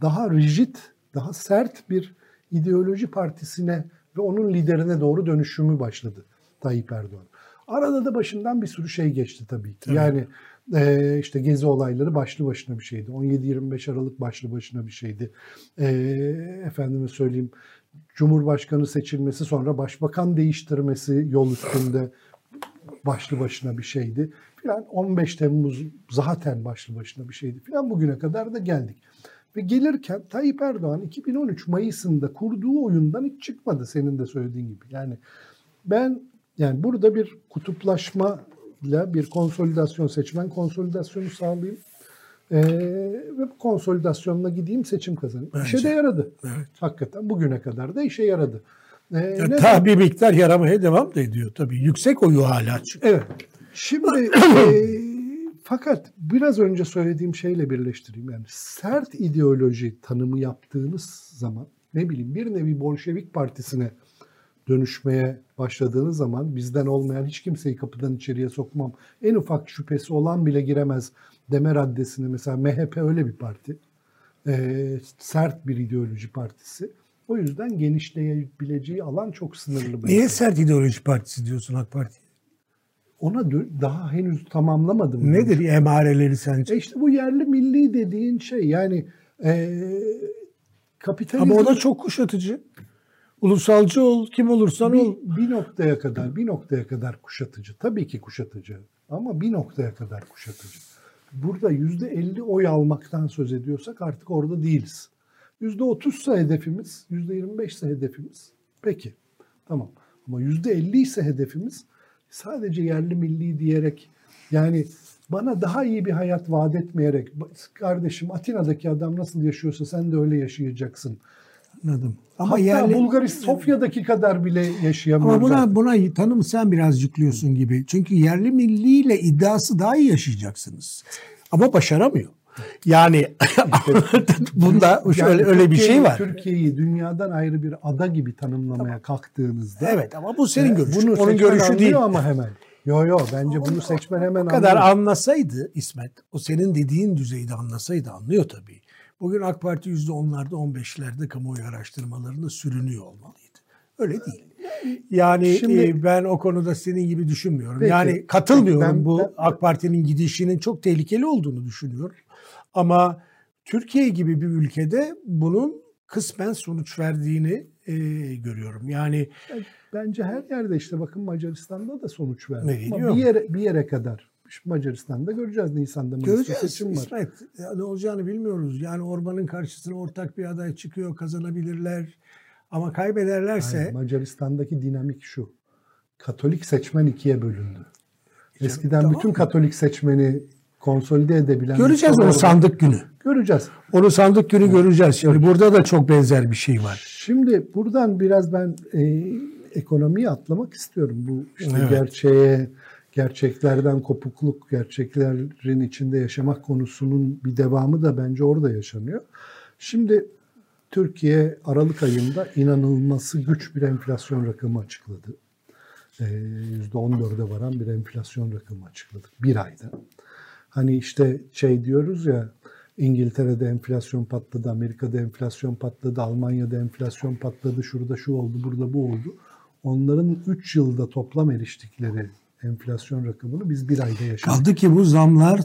daha rigid, daha sert bir ideoloji partisine ve onun liderine doğru dönüşümü başladı Tayyip Erdoğan. Arada da başından bir sürü şey geçti tabii ki. Yani e, işte gezi olayları başlı başına bir şeydi. 17-25 Aralık başlı başına bir şeydi. E, efendime söyleyeyim Cumhurbaşkanı seçilmesi sonra başbakan değiştirmesi yol üstünde başlı başına bir şeydi. Filan 15 Temmuz zaten başlı başına bir şeydi filan bugüne kadar da geldik. Ve gelirken Tayyip Erdoğan 2013 Mayıs'ında kurduğu oyundan hiç çıkmadı senin de söylediğin gibi. Yani ben yani burada bir kutuplaşma ile bir konsolidasyon seçmen konsolidasyonu sağlayayım. Ee, ve bu konsolidasyonla gideyim seçim kazanayım. Bence. İşe de yaradı. Evet. Hakikaten bugüne kadar da işe yaradı. Ee, ya, tabii bir miktar yaramaya devam da ediyor tabii. Yüksek oyu hala çıkıyor. Evet. Şimdi e, fakat biraz önce söylediğim şeyle birleştireyim. Yani sert ideoloji tanımı yaptığınız zaman ne bileyim bir nevi Bolşevik partisine dönüşmeye başladığınız zaman bizden olmayan hiç kimseyi kapıdan içeriye sokmam. En ufak şüphesi olan bile giremez deme raddesine mesela MHP öyle bir parti. Ee, sert bir ideoloji partisi. O yüzden genişleyebileceği alan çok sınırlı. Niye sert ideoloji partisi diyorsun AK Parti? Ona daha henüz tamamlamadım. Nedir ben. emareleri sence? E işte bu yerli milli dediğin şey yani e, kapitalizm... Ama o da çok kuşatıcı. Ulusalcı ol, kim olursan bir, ol. Bir noktaya kadar, bir noktaya kadar kuşatıcı. Tabii ki kuşatıcı ama bir noktaya kadar kuşatıcı. Burada yüzde elli oy almaktan söz ediyorsak artık orada değiliz. Yüzde otuzsa hedefimiz, yüzde yirmi beşse hedefimiz. Peki, tamam. Ama yüzde elli ise hedefimiz sadece yerli milli diyerek yani bana daha iyi bir hayat vaat etmeyerek kardeşim Atina'daki adam nasıl yaşıyorsa sen de öyle yaşayacaksın Anladım. Ama Hatta yerli... Bulgaristan Sofya'daki kadar bile yaşayamıyor Ama buna, zaten. buna tanım sen biraz yüklüyorsun gibi. Çünkü yerli milliyle iddiası daha iyi yaşayacaksınız. Ama başaramıyor. Yani bunda şöyle yani öyle bir şey var. Türkiye'yi dünyadan ayrı bir ada gibi tanımlamaya tamam. kalktığınızda Evet ama bu senin görüşün. Bunu Onun görüşü değil ama hemen. Yo yo bence bunu seçmen hemen O kadar anlıyor. anlasaydı İsmet, o senin dediğin düzeyde anlasaydı anlıyor tabii. Bugün AK Parti %10'larda 15'lerde kamuoyu araştırmalarında sürünüyor olmalıydı. Öyle değil. Yani Şimdi, e, ben o konuda senin gibi düşünmüyorum. Peki, yani katılmıyorum ben, bu ben, AK Parti'nin gidişinin çok tehlikeli olduğunu düşünüyorum. Ama Türkiye gibi bir ülkede bunun kısmen sonuç verdiğini e, görüyorum. Yani bence her yerde işte bakın Macaristan'da da sonuç verdi. Ama bir yere bir yere kadar. Macaristan'da göreceğiz Nisan'da göreceğiz, seçim var. İsmet, ne olacağını bilmiyoruz. Yani Orban'ın karşısına ortak bir aday çıkıyor, kazanabilirler. Ama kaybederlerse... Hayır, Macaristan'daki dinamik şu. Katolik seçmen ikiye bölündü. Eskiden tamam. bütün Katolik seçmeni konsolide edebilen... Göreceğiz onu sandık günü. Göreceğiz. Onu sandık günü evet. göreceğiz. Şimdi evet. burada da çok benzer bir şey var. Şimdi buradan biraz ben e, ekonomiyi atlamak istiyorum. Bu işte evet. gerçeğe, gerçeklerden kopukluk, gerçeklerin içinde yaşamak konusunun bir devamı da bence orada yaşanıyor. Şimdi Türkiye Aralık ayında inanılması güç bir enflasyon rakamı açıkladı. %14'e varan bir enflasyon rakamı açıkladık bir ayda. Hani işte şey diyoruz ya İngiltere'de enflasyon patladı, Amerika'da enflasyon patladı, Almanya'da enflasyon patladı, şurada şu oldu, burada bu oldu. Onların 3 yılda toplam eriştikleri enflasyon rakamını biz bir ayda yaşadık. Kaldı ki bu zamlar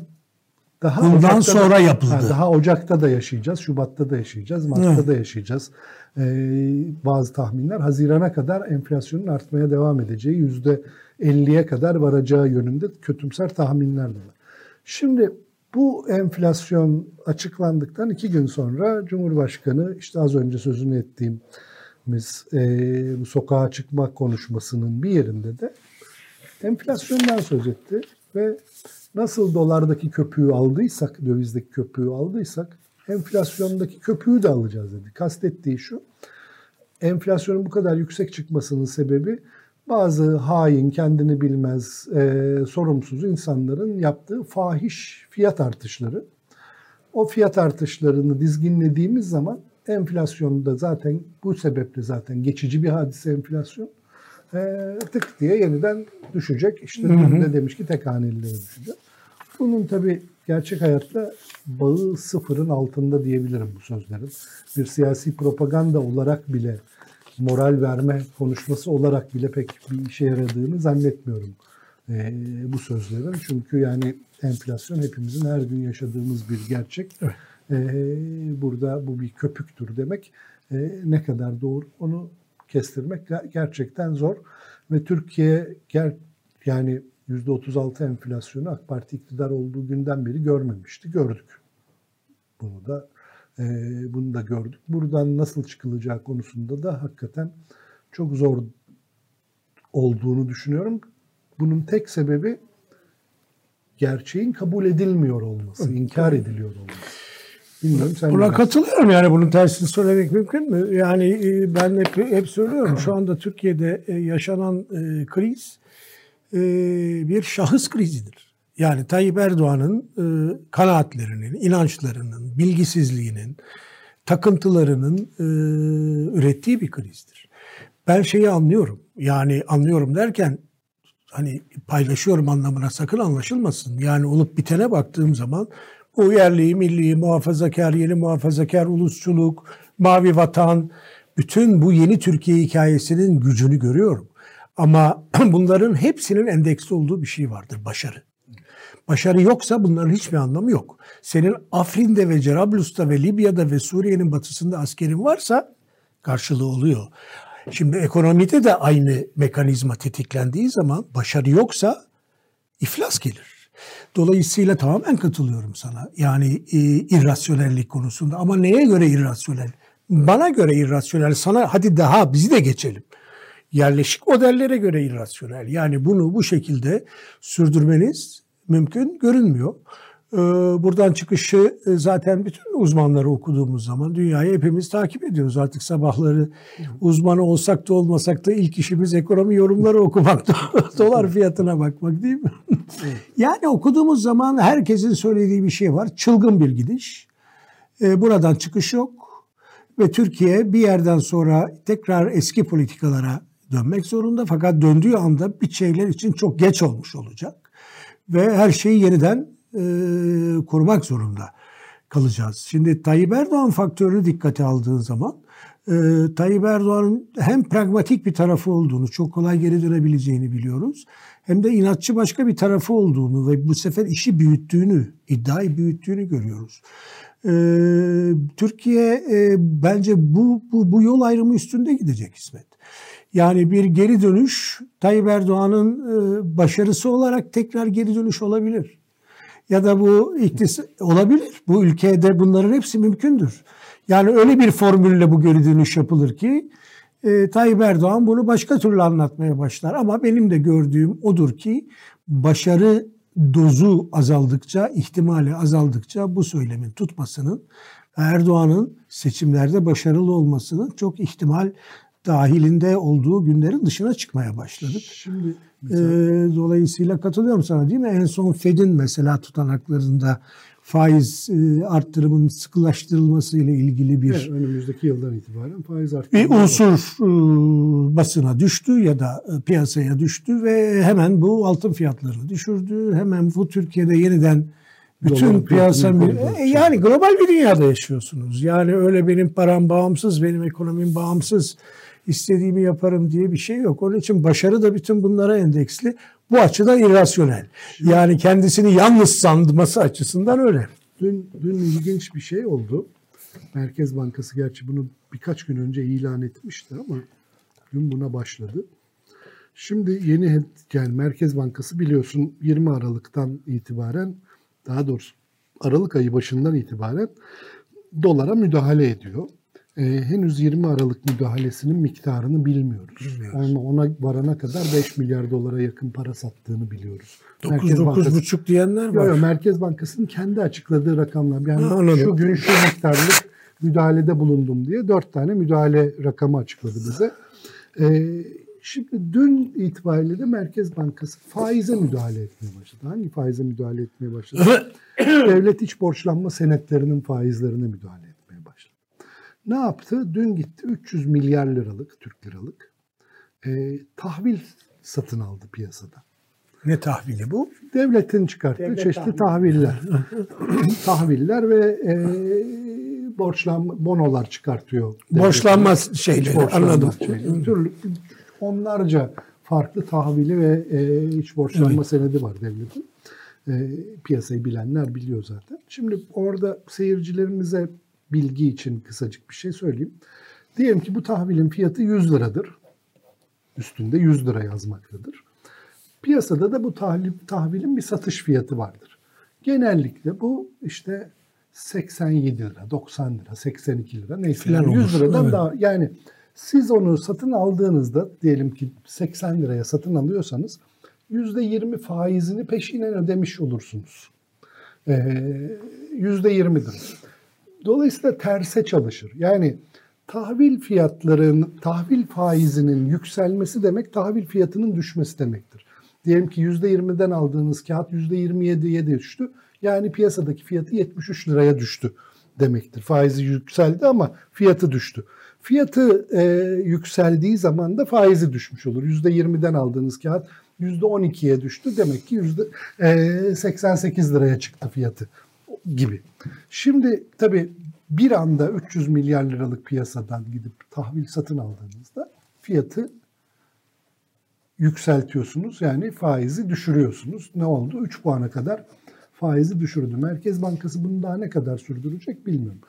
daha bundan sonra da, yapıldı. Ha, daha Ocak'ta da yaşayacağız, Şubat'ta da yaşayacağız, Mart'ta evet. da yaşayacağız. Ee, bazı tahminler Haziran'a kadar enflasyonun artmaya devam edeceği, yüzde 50'ye kadar varacağı yönünde kötümser tahminler de var. Şimdi bu enflasyon açıklandıktan iki gün sonra Cumhurbaşkanı işte az önce sözünü ettiğimiz e, sokağa çıkma konuşmasının bir yerinde de enflasyondan söz etti ve nasıl dolardaki köpüğü aldıysak, dövizdeki köpüğü aldıysak enflasyondaki köpüğü de alacağız dedi. Kastettiği şu, enflasyonun bu kadar yüksek çıkmasının sebebi bazı hain, kendini bilmez, e, sorumsuz insanların yaptığı fahiş fiyat artışları. O fiyat artışlarını dizginlediğimiz zaman enflasyonda zaten bu sebeple zaten geçici bir hadise enflasyon. E, tık diye yeniden düşecek. İşte dün de demiş ki tek hanelilere düşecek. Bunun tabii gerçek hayatta bağı sıfırın altında diyebilirim bu sözlerin. Bir siyasi propaganda olarak bile moral verme konuşması olarak bile pek bir işe yaradığını zannetmiyorum e, bu sözlerin. Çünkü yani enflasyon hepimizin her gün yaşadığımız bir gerçek. Evet. E, burada bu bir köpüktür demek e, ne kadar doğru onu kestirmek gerçekten zor. Ve Türkiye ger yani %36 enflasyonu AK Parti iktidar olduğu günden beri görmemişti. Gördük. Bunu da bunu da gördük. Buradan nasıl çıkılacağı konusunda da hakikaten çok zor olduğunu düşünüyorum. Bunun tek sebebi gerçeğin kabul edilmiyor olması, inkar ediliyor olması. Bilmiyorum sen Buna katılıyorum yani bunun tersini söylemek mümkün mü? Yani e, ben hep, hep söylüyorum şu anda Türkiye'de e, yaşanan e, kriz bir şahıs krizidir. Yani Tayyip Erdoğan'ın e, kanaatlerinin, inançlarının, bilgisizliğinin, takıntılarının e, ürettiği bir krizdir. Ben şeyi anlıyorum. Yani anlıyorum derken hani paylaşıyorum anlamına sakın anlaşılmasın. Yani olup bitene baktığım zaman bu yerli, milli, muhafazakar, yeni muhafazakar, ulusçuluk, mavi vatan, bütün bu yeni Türkiye hikayesinin gücünü görüyorum. Ama bunların hepsinin endeksli olduğu bir şey vardır, başarı. Başarı yoksa bunların hiçbir anlamı yok. Senin Afrin'de ve Cerablus'ta ve Libya'da ve Suriye'nin batısında askerin varsa karşılığı oluyor. Şimdi ekonomide de aynı mekanizma tetiklendiği zaman başarı yoksa iflas gelir. Dolayısıyla tamamen katılıyorum sana. Yani e, irrasyonellik konusunda ama neye göre irrasyonel? Bana göre irrasyonel. Sana hadi daha bizi de geçelim. Yerleşik modellere göre irrasyonel. Yani bunu bu şekilde sürdürmeniz mümkün görünmüyor. Ee, buradan çıkışı e, zaten bütün uzmanları okuduğumuz zaman dünyayı hepimiz takip ediyoruz. Artık sabahları uzmanı olsak da olmasak da ilk işimiz ekonomi yorumları okumak, dolar fiyatına bakmak değil mi? yani okuduğumuz zaman herkesin söylediği bir şey var. Çılgın bir gidiş. Ee, buradan çıkış yok. Ve Türkiye bir yerden sonra tekrar eski politikalara dönmek zorunda. Fakat döndüğü anda bir şeyler için çok geç olmuş olacak. Ve her şeyi yeniden e, kurmak zorunda kalacağız. Şimdi Tayyip Erdoğan faktörünü dikkate aldığın zaman e, Tayyip Erdoğan'ın hem pragmatik bir tarafı olduğunu, çok kolay geri dönebileceğini biliyoruz. Hem de inatçı başka bir tarafı olduğunu ve bu sefer işi büyüttüğünü, iddiayı büyüttüğünü görüyoruz. E, Türkiye e, bence bu, bu, bu yol ayrımı üstünde gidecek İsmet. Yani bir geri dönüş Tayyip Erdoğan'ın e, başarısı olarak tekrar geri dönüş olabilir. Ya da bu iktis olabilir. Bu ülkede bunların hepsi mümkündür. Yani öyle bir formülle bu geri dönüş yapılır ki e, Tayyip Erdoğan bunu başka türlü anlatmaya başlar. Ama benim de gördüğüm odur ki başarı dozu azaldıkça, ihtimali azaldıkça bu söylemin tutmasının Erdoğan'ın seçimlerde başarılı olmasının çok ihtimal dahilinde olduğu günlerin dışına çıkmaya başladık. Şimdi mesela... ee, dolayısıyla katılıyorum sana değil mi? En son Fed'in mesela tutanaklarında faiz e, arttırımının sıkılaştırılması ile ilgili bir evet, önümüzdeki yıldan itibaren faiz arttırımı bir unsur e, basına düştü ya da e, piyasaya düştü ve hemen bu altın fiyatlarını düşürdü. Hemen bu Türkiye'de yeniden bütün Dolar piyasa e, yani global bir dünyada yaşıyorsunuz. Yani öyle benim param bağımsız, benim ekonomim bağımsız istediğimi yaparım diye bir şey yok. Onun için başarı da bütün bunlara endeksli. Bu açıdan irrasyonel. Yani kendisini yalnız sanması açısından öyle. Dün, dün ilginç bir şey oldu. Merkez Bankası gerçi bunu birkaç gün önce ilan etmişti ama dün buna başladı. Şimdi yeni yani Merkez Bankası biliyorsun 20 Aralık'tan itibaren daha doğrusu Aralık ayı başından itibaren dolara müdahale ediyor e, henüz 20 Aralık müdahalesinin miktarını bilmiyoruz. Ama ona varana kadar 5 milyar dolara yakın para sattığını biliyoruz. 9-9,5 diyenler var. Yok, yok, Merkez Bankası'nın kendi açıkladığı rakamlar. Yani ha, şu gün şu miktarlık müdahalede bulundum diye 4 tane müdahale rakamı açıkladı bize. E, şimdi dün itibariyle de Merkez Bankası faize müdahale etmeye başladı. Hangi faize müdahale etmeye başladı? Devlet iç borçlanma senetlerinin faizlerine müdahale ne yaptı? Dün gitti 300 milyar liralık, Türk liralık e, tahvil satın aldı piyasada. Ne tahvili bu? Devletin çıkarttığı Devlet çeşitli tahviller. tahviller ve e, borçlanma, bonolar çıkartıyor. Borçlanma şeyleri borçlanma anladım. Şeyleri. Türlü, onlarca farklı tahvili ve e, iç borçlanma evet. senedi var devletin. E, piyasayı bilenler biliyor zaten. Şimdi orada seyircilerimize bilgi için kısacık bir şey söyleyeyim. Diyelim ki bu tahvilin fiyatı 100 liradır. Üstünde 100 lira yazmaktadır. Piyasada da bu tahvil, tahvilin bir satış fiyatı vardır. Genellikle bu işte 87 lira, 90 lira, 82 lira neyse. Falan 100 liradan evet. daha yani siz onu satın aldığınızda diyelim ki 80 liraya satın alıyorsanız %20 faizini peşinen ödemiş olursunuz. Ee, %20'dir. Dolayısıyla terse çalışır. Yani tahvil fiyatların, tahvil faizinin yükselmesi demek tahvil fiyatının düşmesi demektir. Diyelim ki %20'den aldığınız kağıt %27'ye düştü. Yani piyasadaki fiyatı 73 liraya düştü demektir. Faizi yükseldi ama fiyatı düştü. Fiyatı e, yükseldiği zaman da faizi düşmüş olur. %20'den aldığınız kağıt %12'ye düştü. Demek ki %88 liraya çıktı fiyatı gibi. Şimdi tabii bir anda 300 milyar liralık piyasadan gidip tahvil satın aldığınızda fiyatı yükseltiyorsunuz. Yani faizi düşürüyorsunuz. Ne oldu? 3 puana kadar faizi düşürdü. Merkez Bankası bunu daha ne kadar sürdürecek bilmiyorum.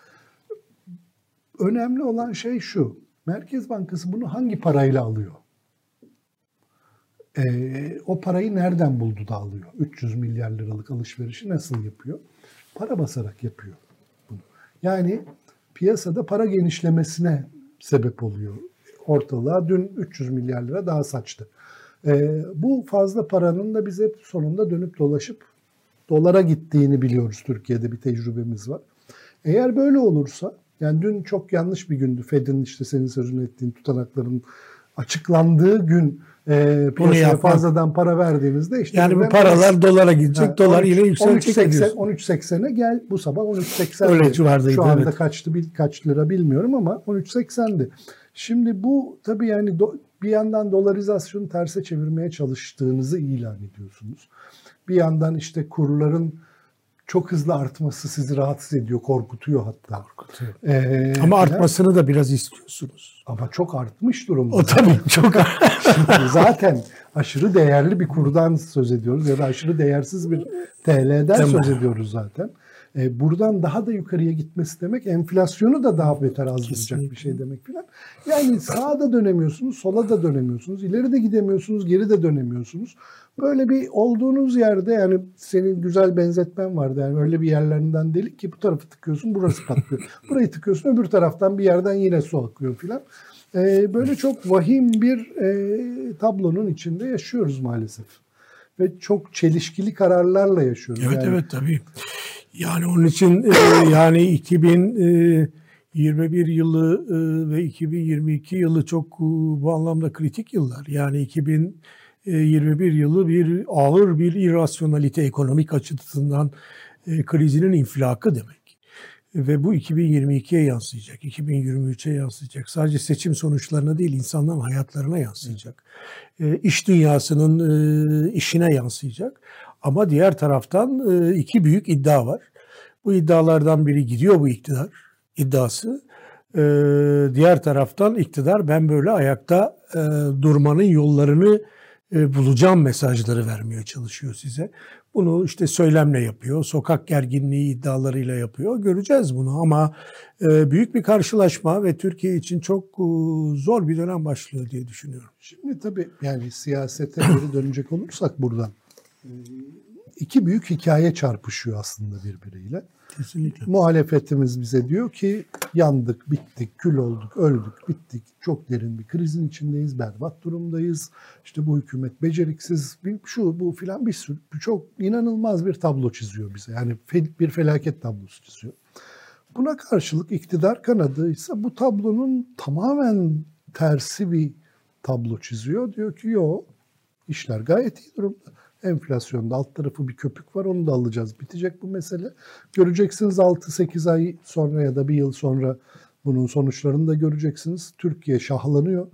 Önemli olan şey şu. Merkez Bankası bunu hangi parayla alıyor? Ee, o parayı nereden buldu da alıyor? 300 milyar liralık alışverişi nasıl yapıyor? Para basarak yapıyor bunu. Yani piyasada para genişlemesine sebep oluyor. Ortalığa dün 300 milyar lira daha saçtı. E, bu fazla paranın da bize sonunda dönüp dolaşıp dolara gittiğini biliyoruz Türkiye'de bir tecrübemiz var. Eğer böyle olursa yani dün çok yanlış bir gündü. Fed'in işte senin sözünü ettiğin tutanakların açıklandığı gün e, piyasaya fazladan para verdiğinizde işte Yani bu paralar dolara gidecek, Ha, dolar 13 yine yükselecek 13.80 diyorsun. 13.80'e gel bu sabah 13.80. Öyle civardaydı, Şu anda evet. kaçtı kaç lira bilmiyorum ama 13.80'di. Şimdi bu tabii yani do- bir yandan dolarizasyonu terse çevirmeye çalıştığınızı ilan ediyorsunuz. Bir yandan işte kurların çok hızlı artması sizi rahatsız ediyor, korkutuyor hatta. Ee, Ama filan. artmasını da biraz istiyorsunuz. ama çok artmış durumda. O tabii çok Zaten aşırı değerli bir kurdan söz ediyoruz ya da aşırı değersiz bir TL'den Tamam. söz ediyoruz zaten. E, buradan daha da yukarıya gitmesi demek enflasyonu da daha beter azdıracak Kesinlikle. bir şey demek filan. Yani sağa da dönemiyorsunuz, sola da dönemiyorsunuz, ileri de gidemiyorsunuz, geri de dönemiyorsunuz. Böyle bir olduğunuz yerde yani senin güzel benzetmen vardı. Yani öyle bir yerlerinden delik ki bu tarafı tıkıyorsun burası patlıyor. Burayı tıkıyorsun öbür taraftan bir yerden yine su akıyor filan. Ee, böyle çok vahim bir e, tablonun içinde yaşıyoruz maalesef. Ve çok çelişkili kararlarla yaşıyoruz. Evet Yani evet tabii. Yani onun için e, yani 2021 yılı e, ve 2022 yılı çok e, bu anlamda kritik yıllar. Yani 2021 yılı bir ağır bir irrasyonalite ekonomik açısından e, krizinin infilakı demek. Ve bu 2022'ye yansıyacak, 2023'e yansıyacak. Sadece seçim sonuçlarına değil, insanların hayatlarına yansıyacak. E, iş dünyasının e, işine yansıyacak. Ama diğer taraftan e, iki büyük iddia var. Bu iddialardan biri gidiyor bu iktidar iddiası. E, diğer taraftan iktidar ben böyle ayakta e, durmanın yollarını bulacağım mesajları vermeye çalışıyor size. Bunu işte söylemle yapıyor, sokak gerginliği iddialarıyla yapıyor. Göreceğiz bunu ama büyük bir karşılaşma ve Türkiye için çok zor bir dönem başlıyor diye düşünüyorum. Şimdi tabii yani siyasete geri dönecek olursak buradan iki büyük hikaye çarpışıyor aslında birbiriyle. Kesinlikle. Muhalefetimiz bize diyor ki yandık, bittik, kül olduk, öldük, bittik. Çok derin bir krizin içindeyiz, berbat durumdayız. İşte bu hükümet beceriksiz, bir- şu bu filan bir sürü çok inanılmaz bir tablo çiziyor bize. Yani bir felaket tablosu çiziyor. Buna karşılık iktidar kanadı ise bu tablonun tamamen tersi bir tablo çiziyor. Diyor ki yok işler gayet iyi durumda. Enflasyonda alt tarafı bir köpük var onu da alacağız. Bitecek bu mesele. Göreceksiniz 6-8 ay sonra ya da bir yıl sonra bunun sonuçlarını da göreceksiniz. Türkiye şahlanıyor.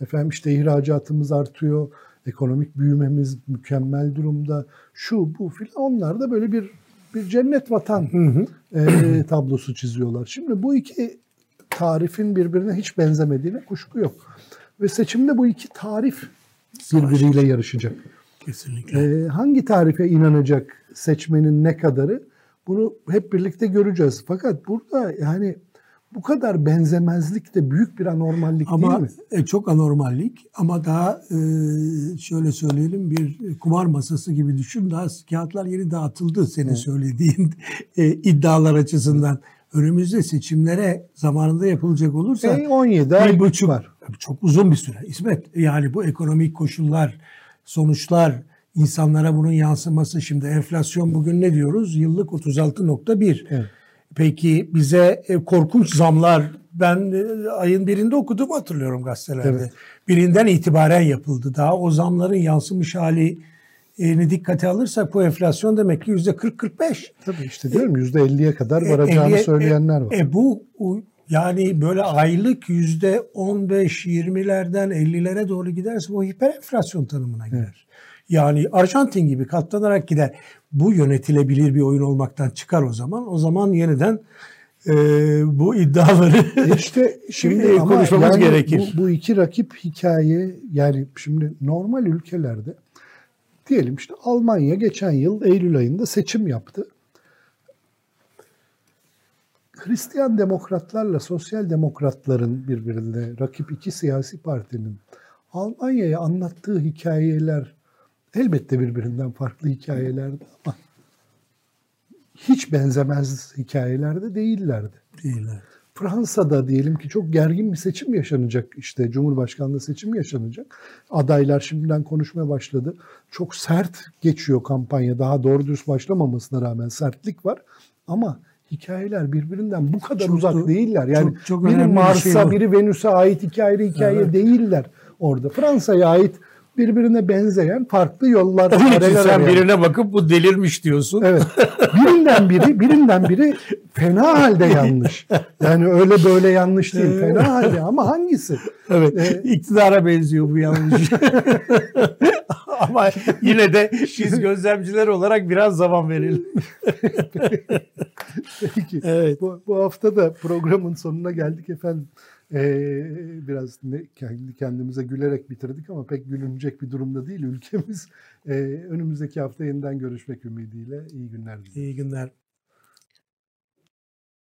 Efendim işte ihracatımız artıyor. Ekonomik büyümemiz mükemmel durumda. Şu bu filan onlar da böyle bir bir cennet vatan e, tablosu çiziyorlar. Şimdi bu iki tarifin birbirine hiç benzemediğine kuşku yok. Ve seçimde bu iki tarif birbiriyle yarışacak. Kesinlikle. Ee, hangi tarife inanacak seçmenin ne kadarı bunu hep birlikte göreceğiz. Fakat burada yani bu kadar benzemezlik de büyük bir anormallik değil Ama mi? e, çok anormallik ama daha e, şöyle söyleyelim bir kumar masası gibi düşün. Daha kağıtlar yeni dağıtıldı senin söylediğin e, iddialar açısından. Önümüzde seçimlere zamanında yapılacak olursa E, 17 ay buçuk var. Çok uzun bir süre. İsmet yani bu ekonomik koşullar, sonuçlar, insanlara bunun yansıması. Şimdi enflasyon bugün ne diyoruz? Yıllık 36.1. Evet. Peki bize e, korkunç zamlar ben e, ayın birinde okudum hatırlıyorum gazetelerde. Evet. Birinden itibaren yapıldı. Daha o zamların yansımış halini dikkate alırsak bu enflasyon demek ki yüzde 40-45. Tabii işte diyorum %50'ye kadar E, varacağını elliye- söyleyenler var. E, e, bu yani böyle aylık yüzde 15-20'lerden 50'lere doğru giderse bu hiper enflasyon tanımına girer. Yani Arjantin gibi katlanarak gider. Bu yönetilebilir bir oyun olmaktan çıkar o zaman. O zaman yeniden e, bu iddiaları İşte şimdi E, konuşmamız yani gerekir. Bu, bu iki rakip hikaye yani şimdi normal ülkelerde diyelim işte Almanya geçen yıl Eylül ayında seçim yaptı. Hristiyan demokratlarla sosyal demokratların birbirine rakip iki siyasi partinin Almanya'ya anlattığı hikayeler elbette birbirinden farklı hikayelerdi ama hiç benzemez hikayelerde değillerdi. değiller. Fransa'da diyelim ki çok gergin bir seçim yaşanacak işte Cumhurbaşkanlığı seçimi yaşanacak. Adaylar şimdiden konuşmaya başladı. Çok sert geçiyor kampanya. Daha doğru dürüst başlamamasına rağmen sertlik var. Ama hikayeler birbirinden bu kadar Çok uzak değiller. Yani çok- çok biri önemli bir Mars'a, şey bu. biri Venüs'e ait iki ayrı hikaye Evet. değiller orada. Fransa'ya ait birbirine benzeyen farklı yollar. Onun için sen arayan- birine bakıp bu delirmiş diyorsun. Evet. Birinden biri, birinden biri fena halde yanlış. Yani öyle böyle yanlış değil. Fena halde ama hangisi? Evet. Ee, iktidara benziyor bu yanlış. Ama yine de biz gözlemciler olarak biraz zaman verelim. Peki. Evet. Bu, bu hafta da programın sonuna geldik efendim. Ee, biraz ne, kendi kendimize gülerek bitirdik ama pek gülünecek bir durumda değil ülkemiz. Ee, önümüzdeki hafta yeniden görüşmek ümidiyle iyi günler diliyorum. İyi günler.